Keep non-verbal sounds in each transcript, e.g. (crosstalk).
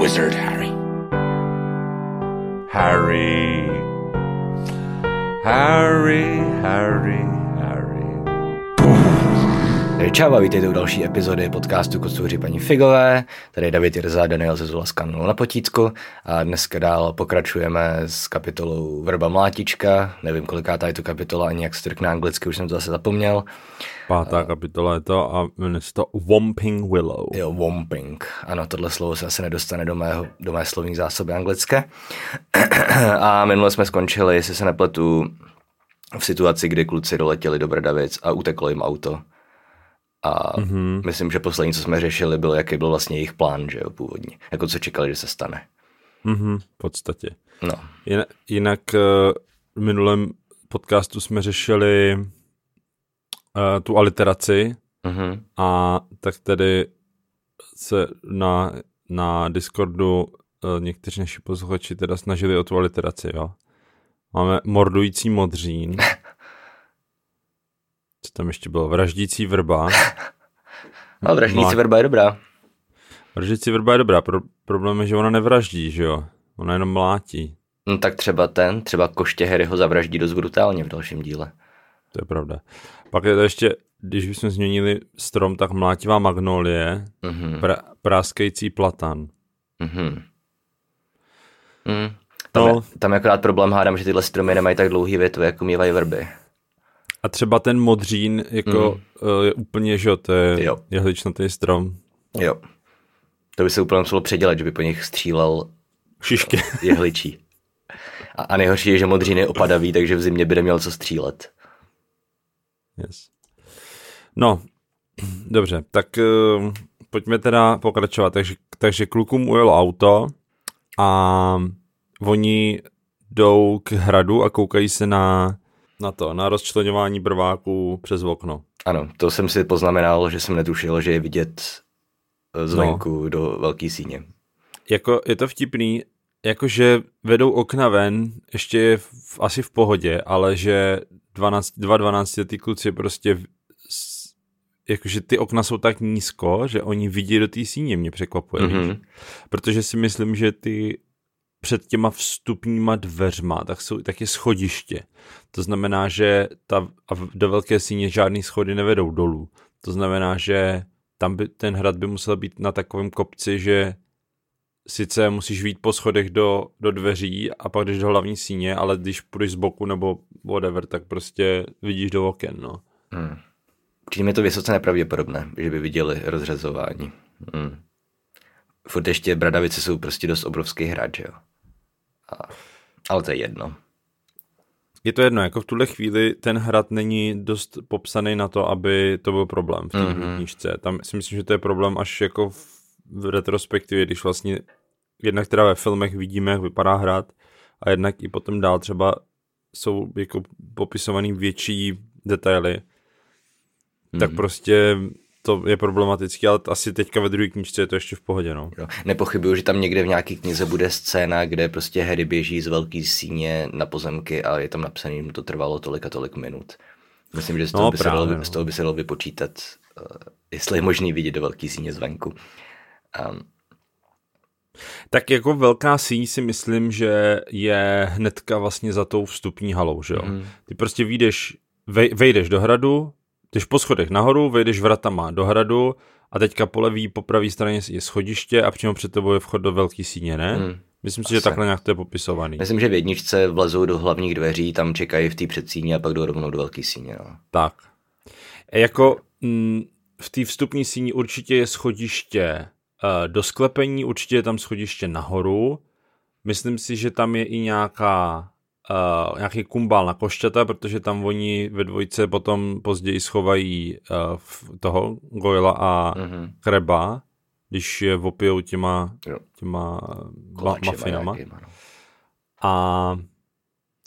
wizard, Harry. Harry. Harry, Harry. Takže čau a vítejte u další epizody podcastu Kostouři paní Figové. Tady je David Jirza, Daniel Zezula z kanálu na potícku a dneska dál pokračujeme s kapitolou Vrba Mlátička. Nevím, koliká je to kapitola, ani jak se to na anglicky, už jsem to zase zapomněl. Pátá kapitola je to a jmenuje se to Womping Willow. Jo, womping. Ano, tohle slovo se asi nedostane do, mého, do mé slovní zásoby anglické. (clears throat) a minule jsme skončili, jestli se nepletu, v situaci, kdy kluci doletěli do Brdavic a uteklo jim auto. A mm-hmm. myslím, že poslední, co jsme řešili, bylo, jaký byl vlastně jejich plán, že jo, původní. Jako co čekali, že se stane. Mm-hmm, v podstatě. No. Jinak, jinak eh, v minulém podcastu jsme řešili uh, tu aliteraci Mm-hmm. a tak tedy se na, na Discordu uh, někteří naši posluchači teda snažili o tu aliteraci, jo. Máme mordující modřín. (laughs) Co tam ještě bylo? Vraždící vrba. (laughs) Ale vraždící Mlá- verba je dobrá. Vraždící vrba je dobrá. Pro, problém je, že ona nevraždí, že jo? Ona jenom mlátí. No tak třeba ten, třeba koště Harryho zavraždí dost brutálně v dalším díle. To je pravda. Pak je to ještě, když bychom změnili strom, tak mlátivá magnolie, Mhm. pra, práskející platan. Mhm. Mm. Tam, No. je, tam je akorát problém, hádám, že tyhle stromy nemají tak dlouhý větve, jako mývají vrby. A třeba ten modřín jako mm. je úplně, že jo, to je Jo. jehličnatý strom. Jo. To by se úplně muselo předělat, že by po nich střílel Šišky. (laughs) jehličí. A, a nejhorší je, že modřín je opadaví, takže v zimě by neměl co střílet. Yes. No, dobře, tak uh, pojďme teda pokračovat. Takže, takže klukům ujelo auto a oni jdou k hradu a koukají se na, na to, na rozčlenování brváků přes okno. Ano, to jsem si poznamenal, že jsem netušil, že je vidět eh, zvenku no. do velký síně. Jako, je to vtipný, jakože vedou okna ven, ještě je v, asi v pohodě, ale že 12, dva 12 letý kluci prostě jakože ty okna jsou tak nízko, že oni vidí do té síně, mě překvapuje, mm-hmm. Mhm. protože si myslím, že ty před těma vstupníma dveřma, tak, jsou, tak je schodiště. To znamená, že ta, a do velké síně žádný schody nevedou dolů. To znamená, že tam by, ten hrad by musel být na takovém kopci, že sice musíš vít po schodech do, do dveří a pak jdeš do hlavní síně, ale když půjdeš z boku nebo whatever, tak prostě vidíš do oken, no. Hmm. Přijde mi to vysoce nepravděpodobné, že by viděli rozřezování. Hmm. Furt ještě Bradavice jsou prostě dost obrovský hrad, že jo. A, ale to je jedno. Je to jedno, jako v tuhle chvíli ten hrad není dost popsaný na to, aby to byl problém v té Mhm. mm-hmm. knížce. Tam si myslím, že to je problém až jako v, v retrospektivě, když vlastně jednak teda ve filmech vidíme, jak vypadá hrad a jednak i potom dál třeba jsou jako popisovaný větší detaily, mm-hmm. tak prostě to je problematický, ale asi teďka ve druhé knížce je to ještě v pohodě, no. Jo. Nepochybuju, že tam někde v nějaký knize bude scéna, kde prostě Harry běží z velký síně na pozemky a je tam napsaný, že to trvalo tolik a tolik minut. Myslím, že z toho, No, by, se právě, dalo, no. z toho by se dalo vypočítat, uh, jestli je možný vidět do velký síně zvenku. Um, Tak jako velká síň si myslím, že je hnedka vlastně za tou vstupní halou, že jo. Mm. Ty prostě vyjdeš, vej, vejdeš do hradu, jdeš po schodech nahoru, vejdeš vratama do hradu a teďka po levý, po pravé straně je schodiště a přímo před tebou je vchod do velký síně, ne? Mhm. Mm. Myslím si, že Asi. takhle nějak to je popisovaný. myslím, že v jedničce vlezou do hlavních dveří, tam čekají v té předsíně a pak jdou rovnou do velký síně. No. Tak. E, Jako mm, v té vstupní síni určitě je schodiště uh, do sklepení, určitě je tam schodiště nahoru. Myslím si, že tam je i nějaká uh, nějaký kumbál na košťata, protože tam oni ve dvojce potom později schovají uh, toho Goyla a Mhm. Kreba, když je opijou těma, Jo. těma ma- Koláčema mafinama. no. A,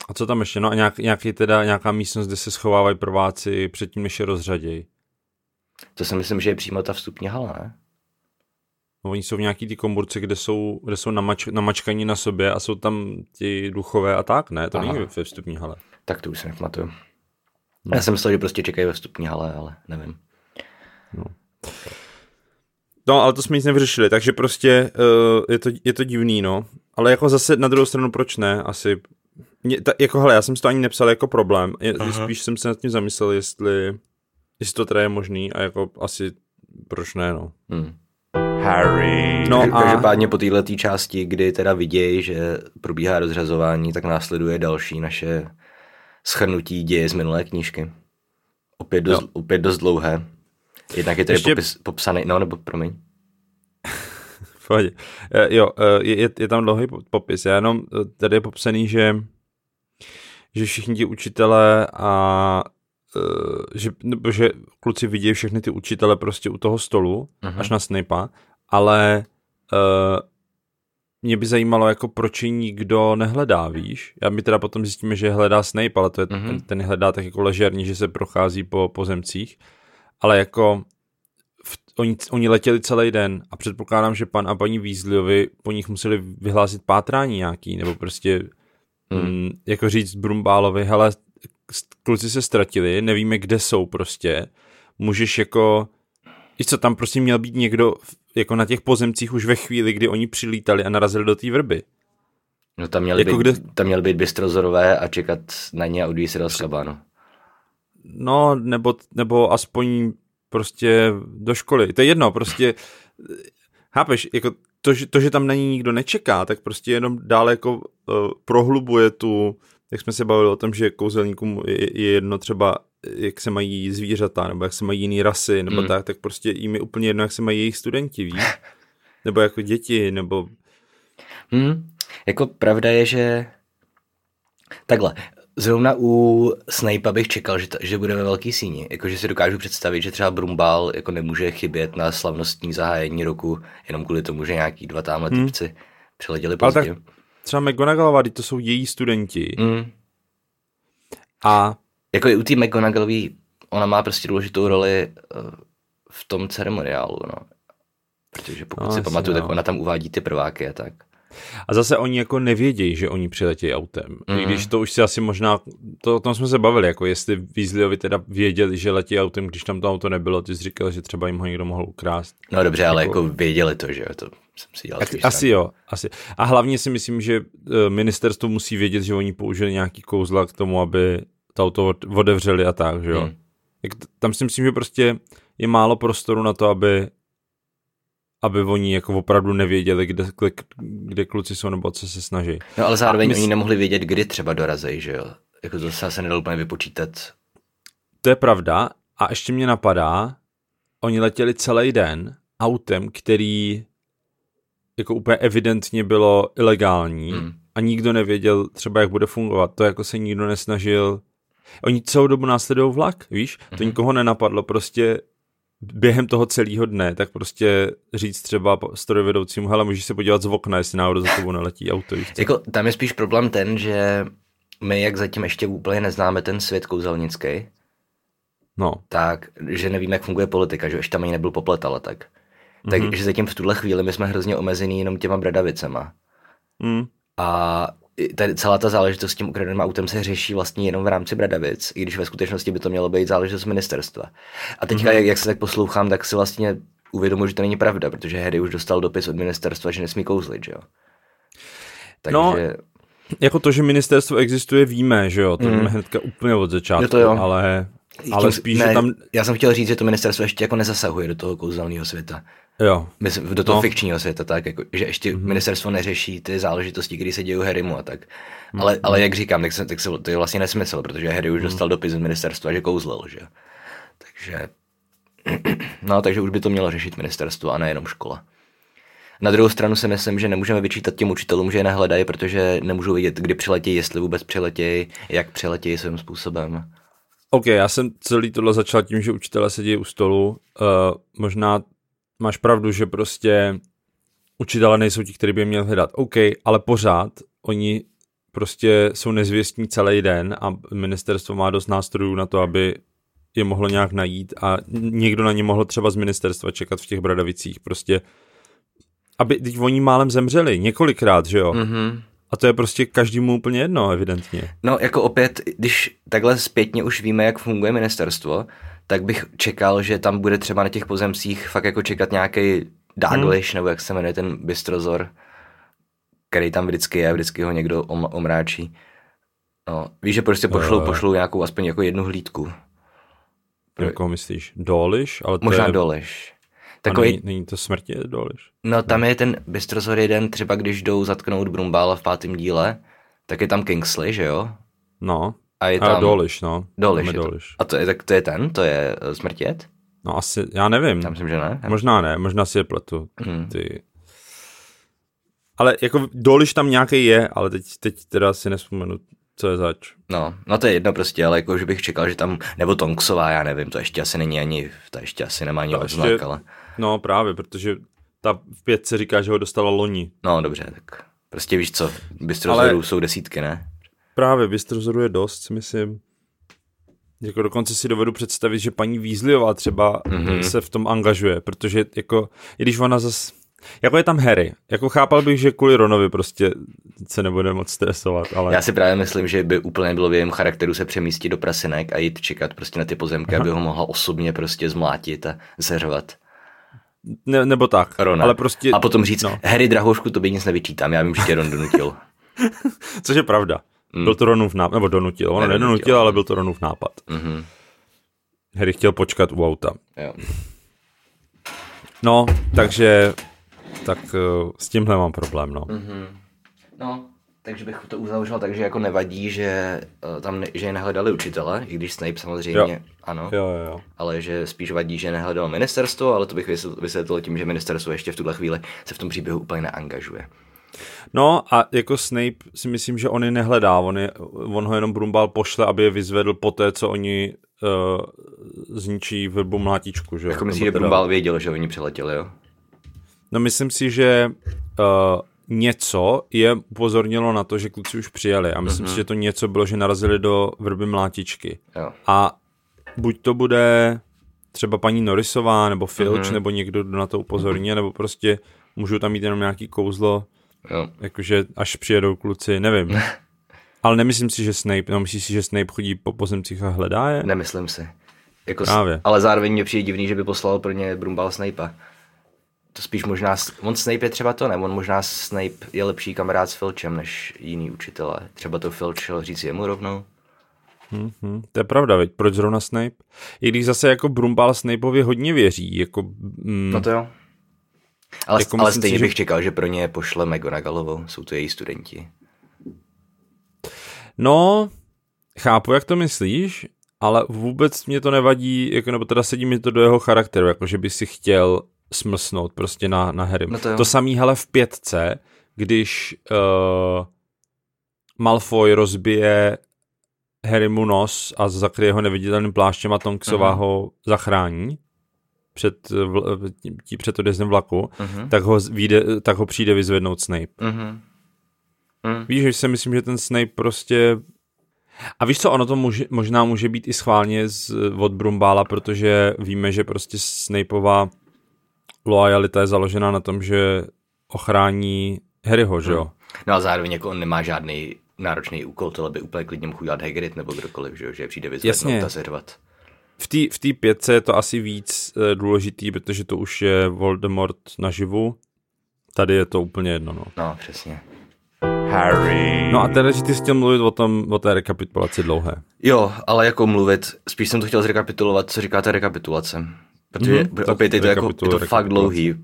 a co tam ještě? No a nějak, nějaký teda, nějaká místnost, kde se schovávají prváci předtím, než je rozřadějí. To si myslím, že je přímo ta vstupní hala, ne? No, oni jsou v nějaký ty komburce, kde jsou, kde jsou namač, namačkaní na sobě a jsou tam ti duchové a tak, ne? To Aha. není ve vstupní hale. Tak to už si nepamatuju. Já jsem myslel, že prostě čekají ve vstupní hale, ale nevím. No, ale to jsme nic nevyřešili, takže prostě uh, je, to, je to divný, no. Ale jako zase na druhou stranu, proč ne? Asi, mě, ta, jako hele, já jsem si to ani nepsal jako problém, je, spíš jsem se nad tím zamyslel, jestli, jestli to teda je možný a jako asi proč ne, no. Hmm. Harry. No a... Každopádně po této části, kdy teda vidějí, že probíhá rozřazování, tak následuje další naše schrnutí děje z minulé knížky. Opět dost, opět dost dlouhé. Jednak je tady Ještě... popis, popsaný, no nebo promiň. (laughs) Pohodě. E, jo, e, je, je tam dlouhý popis. Já jenom e, tady je popsaný, že, že všichni ti učitelé a že, nebo že kluci vidí všechny ty učitele prostě u toho stolu, uh-huh. až na Snape'a, ale uh, mě by zajímalo, jako proč ji nikdo nehledá, víš? Já mi teda potom zjistíme, že hledá Snape, ale to je, uh-huh. ten, ten hledá tak jako ležerně, že se prochází po pozemcích, ale jako v, oni, oni letěli celý den a předpokládám, že pan a paní Weasleyovi po nich museli vyhlásit pátrání nějaký, nebo prostě hmm. mm, jako říct Brumbálovi, hele, kluci se ztratili, nevíme, kde jsou prostě, můžeš jako, i co tam prostě měl být někdo jako na těch pozemcích už ve chvíli, kdy oni přilítali a narazili do té vrby. No tam měli, jako být, kde... tam měli být bystrozorové a čekat na ně a odvíjí se do Skabánu. No, nebo, nebo aspoň prostě do školy. To je jedno, prostě chápeš, jako to, že, to, že tam na ní nikdo nečeká, tak prostě jenom dále jako uh, prohlubuje tu, jak jsme se bavili o tom, že kouzelníkům je, je jedno třeba, jak se mají zvířata, nebo jak se mají jiný rasy, nebo hmm. tak, tak prostě jim je úplně jedno, jak se mají jejich studenti, víš? (laughs) Nebo jako děti, nebo... Hmm. Jako pravda je, že takhle, Zrovna u Snape bych čekal, že, to, že bude ve velký síni. Jakože si dokážu představit, že třeba Brumbal jako nemůže chybět na slavnostní zahájení roku jenom kvůli tomu, že nějaký dva tamhle hmm. typci přiletěli pozdě. Ale tak třeba McGonagallová, to jsou její studenti. Hmm. A... Jako i u té McGonagallové, ona má prostě důležitou roli eh, v tom ceremoniálu, no. Protože pokud no, si pamatuju, no. tak ona tam uvádí ty prváky a tak. A zase oni jako nevědějí, že oni přiletějí autem. Mm. I když to už si asi možná, to, o tom jsme se bavili, jako jestli Weasleyovi teda věděli, že letí autem, když tam to auto nebylo, ty jsi říkal, že třeba jim ho někdo mohl ukrást. No dobře, ale jako, jako věděli to, že jo, to jsem si dělal Asi, asi jo, asi. A hlavně si myslím, že eh, ministerstvo musí vědět, že oni použili nějaký kouzla k tomu, aby to auto otevřeli a tak, že jo. Mm. Jak, tam si myslím, že prostě je málo prostoru na to, aby aby oni jako opravdu nevěděli, kde, kde, kde kluci jsou nebo co se snaží. No ale zároveň my... oni nemohli vědět, kdy třeba dorazí, že jo? Jako to se nedalo úplně vypočítat. To je pravda a ještě mě napadá, oni letěli celý den autem, který jako úplně evidentně bylo ilegální hmm. a nikdo nevěděl třeba, jak bude fungovat. To jako se nikdo nesnažil. Oni celou dobu následují vlak, víš? To hmm. nikoho nenapadlo, prostě během toho celého dne, tak prostě říct třeba strojvedoucímu, hele, můžeš se podívat z okna, jestli náhodou za tebou neletí auto. Víš jako, tam je spíš problém ten, že my, jak zatím ještě úplně neznáme ten svět kouzelnický, no. tak, že nevíme, jak funguje politika, že ještě tam ani nebyl poplet, ale tak. Mm-hmm. Takže zatím v tuhle chvíli my jsme hrozně omezení jenom těma bradavicema. Mm. A tady celá ta záležitost s tím ukradeným autem se řeší vlastně jenom v rámci Bradavic, i když ve skutečnosti by to mělo být záležitost ministerstva. A teďka, mm-hmm. jak, jak se tak poslouchám, tak si vlastně uvědomuji, že to není pravda, protože Harry už dostal dopis od ministerstva, že nesmí kouzlit, že jo. No, Takže... No, jako to, že ministerstvo existuje, víme, že jo, to mm. víme hnedka úplně od začátku, jo to jo. ale ale spíš, ne, že tam... Já jsem chtěl říct, že to ministerstvo ještě jako nezasahuje do toho kouzelného světa. Jo. Myslím, do toho no. fikčního světa, tak, jako, že ještě mm-hmm. ministerstvo neřeší ty záležitosti, které se dějí Harrymu a tak. Mm-hmm. Ale, ale jak říkám, tak, se, tak se, to je vlastně nesmysl, protože Harry už mm-hmm. dostal dopis z ministerstva, že kouzlil, že? Takže, (clears throat) no, takže už by to mělo řešit ministerstvo a nejenom škola. Na druhou stranu si myslím, že nemůžeme vyčítat těm učitelům, že je nehledají, protože nemůžou vidět, kdy přiletějí, jestli vůbec přiletějí, jak přiletějí svým způsobem. OK, já jsem celý tohle začal tím, že učitelé sedí u stolu. Uh, možná máš pravdu, že prostě učitelé nejsou ti, kteří by je měli hledat. OK, ale pořád oni prostě jsou nezvěstní celý den a ministerstvo má dost nástrojů na to, aby je mohlo nějak najít a někdo na ně mohl třeba z ministerstva čekat v těch Bradavicích. Prostě, aby teď oni málem zemřeli několikrát, že jo? Mm-hmm. A to je prostě každému úplně jedno, evidentně. No, jako opět, když takhle zpětně už víme, jak funguje ministerstvo, tak bych čekal, že tam bude třeba na těch pozemcích fakt jako čekat nějaký Daglish, hmm. nebo jak se jmenuje ten bystrozor, který tam vždycky je, vždycky ho někdo om, omráčí. No, víš, že prostě pošlou, uh, pošlou nějakou aspoň jako jednu hlídku. Jako myslíš? Doliš? Ale to Možná je... Doliš. Takový... Není, není, to smrtě Doliš? No tam je ten bystrozor jeden, třeba když jdou zatknout Brumbála v pátém díle, tak je tam Kingsley, že jo? No. A je tam... A Doliš, no. Doliš. Doliš. A to je, tak to je ten? To je uh, smrtět? No asi, já nevím. Já myslím, že ne. Možná ne, možná si je pletu. Hmm. Ty. Ale jako Doliš tam nějaký je, ale teď, teď teda si nespomenu, co je zač. No, no to je jedno prostě, ale jako, že bych čekal, že tam, nebo Tonksová, já nevím, to ještě asi není ani, to ještě asi nemá ani odznak, ještě, ale. No právě, protože ta v pětce říká, že ho dostala loni. No dobře, tak prostě víš co, bystrozorů ale... jsou desítky, ne? Právě, bystrozorů je dost, myslím. Jako dokonce si dovedu představit, že paní Vízliová třeba mm-hmm. se v tom angažuje, protože jako, i když ona zase jako je tam Harry. Jako chápal bych, že kvůli Ronovi prostě se nebude moc stresovat, ale... Já si právě myslím, že by úplně bylo v jejím charakteru se přemístit do prasinek a jít čekat prostě na ty pozemky, Aha. aby ho mohla osobně prostě zmlátit a zeřovat. Ne, nebo tak, Rona. ale prostě... A potom říct, no. Harry Drahošku, to by nic nevyčítám, já vím, že tě Ron donutil. (laughs) Což je pravda. Mm. Byl to Ronův nápad, nebo donutil. On nedonutil, ale byl to Ronův nápad. Mm-hmm. Harry chtěl počkat u auta. Jo. No, takže tak uh, s tímhle mám problém, no. Mm-hmm. No, takže bych to uzavřel takže jako nevadí, že uh, tam ne, že nehledali učitele, i když Snape samozřejmě, jo. ano, jo, jo, jo. ale že spíš vadí, že nehledal ministerstvo, ale to bych vysvětlil tím, že ministerstvo ještě v tuhle chvíli se v tom příběhu úplně neangažuje. No a jako Snape si myslím, že on je nehledá, on, je, on ho jenom Brumbal pošle, aby je vyzvedl po té, co oni uh, zničí vrbu mlátičku, že Jako myslíš, že Brumbal věděl, že oni přiletěli, jo? No myslím si, že uh, něco je upozornilo na to, že kluci už přijeli a myslím mm-hmm. si, že to něco bylo, že narazili do vrby mlátičky. Jo. A buď to bude třeba paní Norisová nebo Filch mm-hmm. nebo někdo, kdo na to upozorní, mm-hmm. nebo prostě můžou tam mít jenom nějaký kouzlo, jo. jakože až přijedou kluci, nevím. (laughs) Ale nemyslím si, že Snape, no myslíš si, že Snape chodí po pozemcích a hledá je? Nemyslím si. Jako Právě. Ale zároveň mě přijde divný, že by poslal pro ně Brumbal Snape'a to spíš možná, on Snape je třeba to, ne, on možná Snape je lepší kamarád s Filčem než jiný učitelé. Třeba to Filč šel říct jemu rovnou. Hmm, to je pravda, veď proč zrovna Snape? I když zase jako Brumbal Snapeovi hodně věří, jako... Mm, no to jo. Ale, jako ale stejně si, bych že... čekal, že pro ně pošle McGonagallovou, jsou to její studenti. No, chápu, jak to myslíš, ale vůbec mě to nevadí, jako, nebo teda sedí mi to do jeho charakteru, jako že by si chtěl smlsnout prostě na, na Harry. No to, to samý, hele, v pětce, když uh, Malfoy rozbije Harrymu nos a zakryje ho neviditelným pláštěm a Tonksová uh-huh. ho zachrání před, vl, tí, před odjezdem vlaku, uh-huh. tak, ho vyjde, tak ho přijde vyzvednout Snape. Uh-huh. Uh-huh. Víš, že si myslím, že ten Snape prostě a víš co, ono to může, možná může být i schválně z, od Brumbála, protože víme, že prostě Snapeová loajalita je založena na tom, že ochrání Harryho, že jo? Hmm. No a zároveň jako on nemá žádný náročný úkol, tohle by úplně klidně mohl udělat Hagrid nebo kdokoliv, že, jo? že přijde vyzvednout a seřvat. V té v tý pětce je to asi víc e, důležitý, protože to už je Voldemort naživu. Tady je to úplně jedno, no. No, přesně. Harry. No a teda, že ty jsi chtěl mluvit o, tom, o té rekapitulaci dlouhé. Jo, ale jako mluvit, spíš jsem to chtěl zrekapitulovat, co říká ta rekapitulace. Protože mm-hmm, opět je to, jako, je to fakt dlouhý.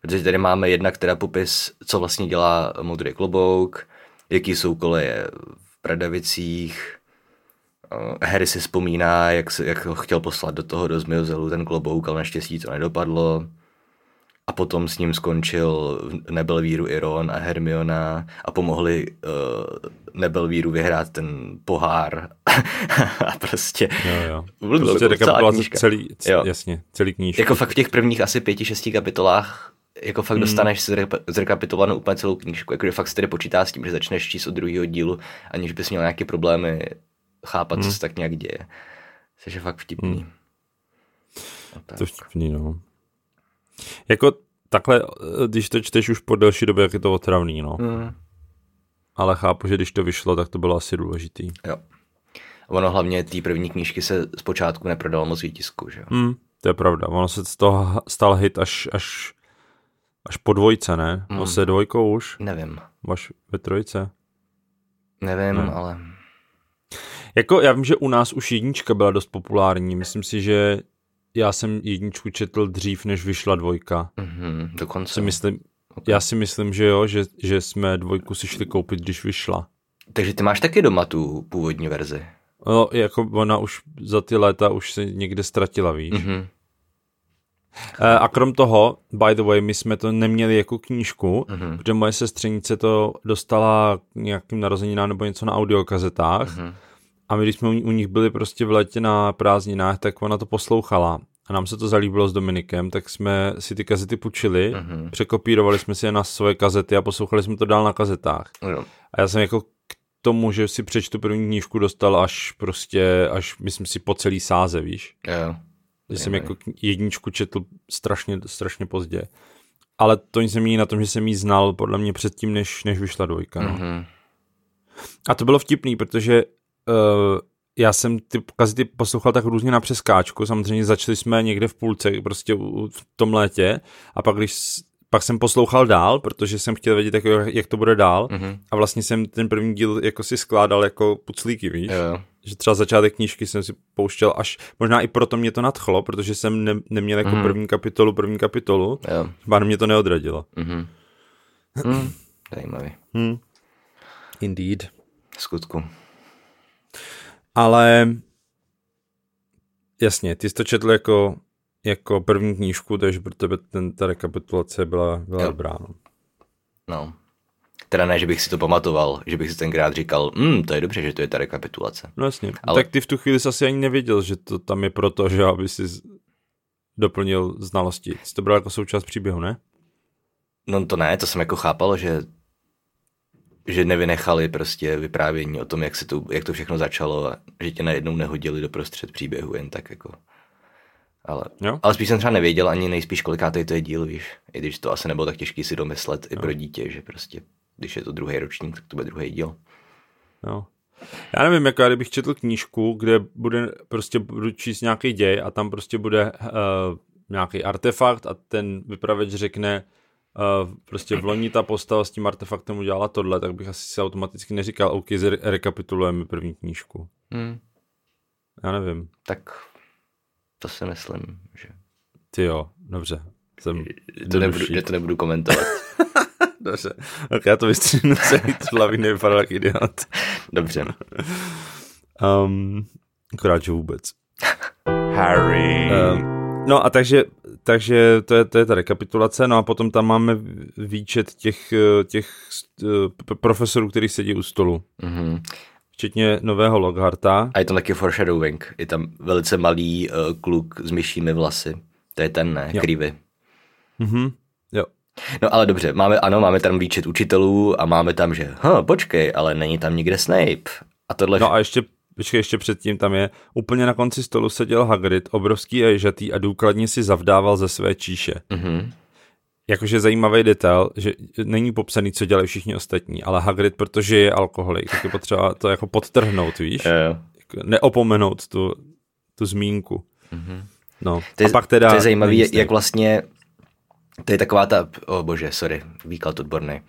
Protože tady máme jednak teda popis, co vlastně dělá modrý klobouk, jaký jsou koleje v Pradavicích. Eh, Harry si vzpomíná, jak, jak ho chtěl poslat do toho do Zmiozelu ten klobouk, ale naštěstí to nedopadlo a potom s ním skončil Nebelvíru Iron a Hermiona a pomohli uh, Nebelvíru vyhrát ten pohár (laughs) a prostě... Jo, jo. Prostě rekapitulace celý, jo. jasně, celý knížku. Jako fakt v těch prvních asi pěti, šesti kapitolách jako fakt hmm. dostaneš zrekapitulovanou úplně celou knížku, jakože fakt se tedy počítá s tím, že začneš číst od druhého dílu, aniž bys měl nějaké problémy chápat, hmm. co se tak nějak děje. Což je fakt vtipný. Hmm. No. To vtipný, no. Jako takhle, když to čteš už po delší době, jak je to otravný, no. Mm. Ale chápu, že když to vyšlo, tak to bylo asi důležitý. Jo. Ono hlavně té první knížky se zpočátku neprodalo moc výtisku, že jo? Hmm, to je pravda. Ono se z toho stal hit až, až, až po dvojce, ne? Hmm. se dvojkou už? Nevím. Máš ve trojce? Nevím, hmm. ale... Jako já vím, že u nás už jednička byla dost populární. Myslím si, že já jsem jedničku četl dřív, než vyšla dvojka. Mm-hmm, dokonce. Si myslím, okay. Já si myslím, že jo, že, že jsme dvojku si šli koupit, když vyšla. Takže ty máš taky doma tu původní verzi? No, jako ona už za ty léta už se někde ztratila, víš. Mm-hmm. A krom toho, by the way, my jsme to neměli jako knížku, mm-hmm. protože moje sestřenice to dostala nějakým narozeninám nebo něco na audiokazetách. Mm-hmm. A my, když jsme u nich byli prostě v létě na prázdninách, tak ona to poslouchala. A nám se to zalíbilo s Dominikem, tak jsme si ty kazety půjčili, mm-hmm. překopírovali jsme si je na svoje kazety a poslouchali jsme to dál na kazetách. Mm. A já jsem jako k tomu, že si přečtu první knížku, dostal až prostě, až myslím si po celý sáze, víš? Jo. Že jsem jako jedničku četl strašně, strašně pozdě. Ale to nic nemění na tom, že jsem ji znal podle mě předtím, než, než vyšla dvojka. No. Mm-hmm. A to bylo vtipný, protože uh, já jsem ty kazety poslouchal tak různě na přeskáčku, samozřejmě začali jsme někde v půlce, prostě v tom létě a pak když pak jsem poslouchal dál, protože jsem chtěl vědět, jak, jak to bude dál mm-hmm. a vlastně jsem ten první díl jako si skládal jako puclíky, víš? Jo. Že třeba začátek knížky jsem si pouštěl až, možná i proto mě to nadchlo, protože jsem ne, neměl jako mm-hmm. první kapitolu, první kapitolu, jo. Bán mě to neodradilo. Mm-hmm. (clears throat) mm, zajímavý. Hmm. Indeed. Skutku. Ale jasně, ty jsi to četl jako, jako první knížku, takže pro tebe ten, ta rekapitulace byla, byla dobrá. No. no. Teda ne, že bych si to pamatoval, že bych si tenkrát říkal, hm, to je dobře, že to je ta rekapitulace. No jasně. Ale... Tak ty v tu chvíli jsi asi ani nevěděl, že to tam je proto, že aby si doplnil znalosti. Jsi to bral jako součást příběhu, ne? No to ne, to jsem jako chápal, že že nevynechali prostě vyprávění o tom, jak, se to, jak to všechno začalo a že tě najednou nehodili do prostřed příběhu jen tak jako. Ale, jo? ale spíš jsem třeba nevěděl ani nejspíš, kolikátý to je díl, víš. I když to asi nebylo tak těžký si domyslet i jo. pro dítě, že prostě, když je to druhý ročník, tak to bude druhý díl. Jo. Já nevím, jako kdybych četl knížku, kde bude prostě budu číst nějaký děj a tam prostě bude uh, nějaký artefakt a ten vypravěč řekne, uh, prostě v loni ta postava s tím artefaktem udělala tohle, tak bych asi si automaticky neříkal, OK, rekapitulujeme první knížku. Hmm. Já nevím. Tak to si myslím, že... Ty jo, dobře. Jsem to nebudu, já to nebudu komentovat. (laughs) dobře, tak já to vystříhnu celý, to hlavy nevypadal jak idiot. Dobře. um, akorát, že vůbec. Harry. Um, No a takže, takže to, je, to je ta rekapitulace, no a potom tam máme výčet těch, těch eh, profesorů, který sedí u stolu. Mm-hmm. Včetně nového Lockharta. A je tam taky foreshadowing. Je tam velice malý uh, kluk s myšími vlasy. To je ten, ne? Krivy. Mhm, jo. No ale dobře, máme, ano, máme tam výčet učitelů a máme tam, že, hm, počkej, ale není tam nikde Snape. A tohle... No a ještě Počkej, ještě předtím tam je. Úplně na konci stolu seděl Hagrid, obrovský a ježatý a důkladně si zavdával ze své číše. Mm-hmm. Jakože zajímavý detail, že není popsaný, co dělají všichni ostatní, ale Hagrid, protože je alkoholik, tak je potřeba to jako podtrhnout, víš? Jo. Jako neopomenout tu, tu zmínku. Mm-hmm. No. To je, a pak teda... To je zajímavý, jak vlastně... To je taková ta... O oh bože, sorry, výklad odborný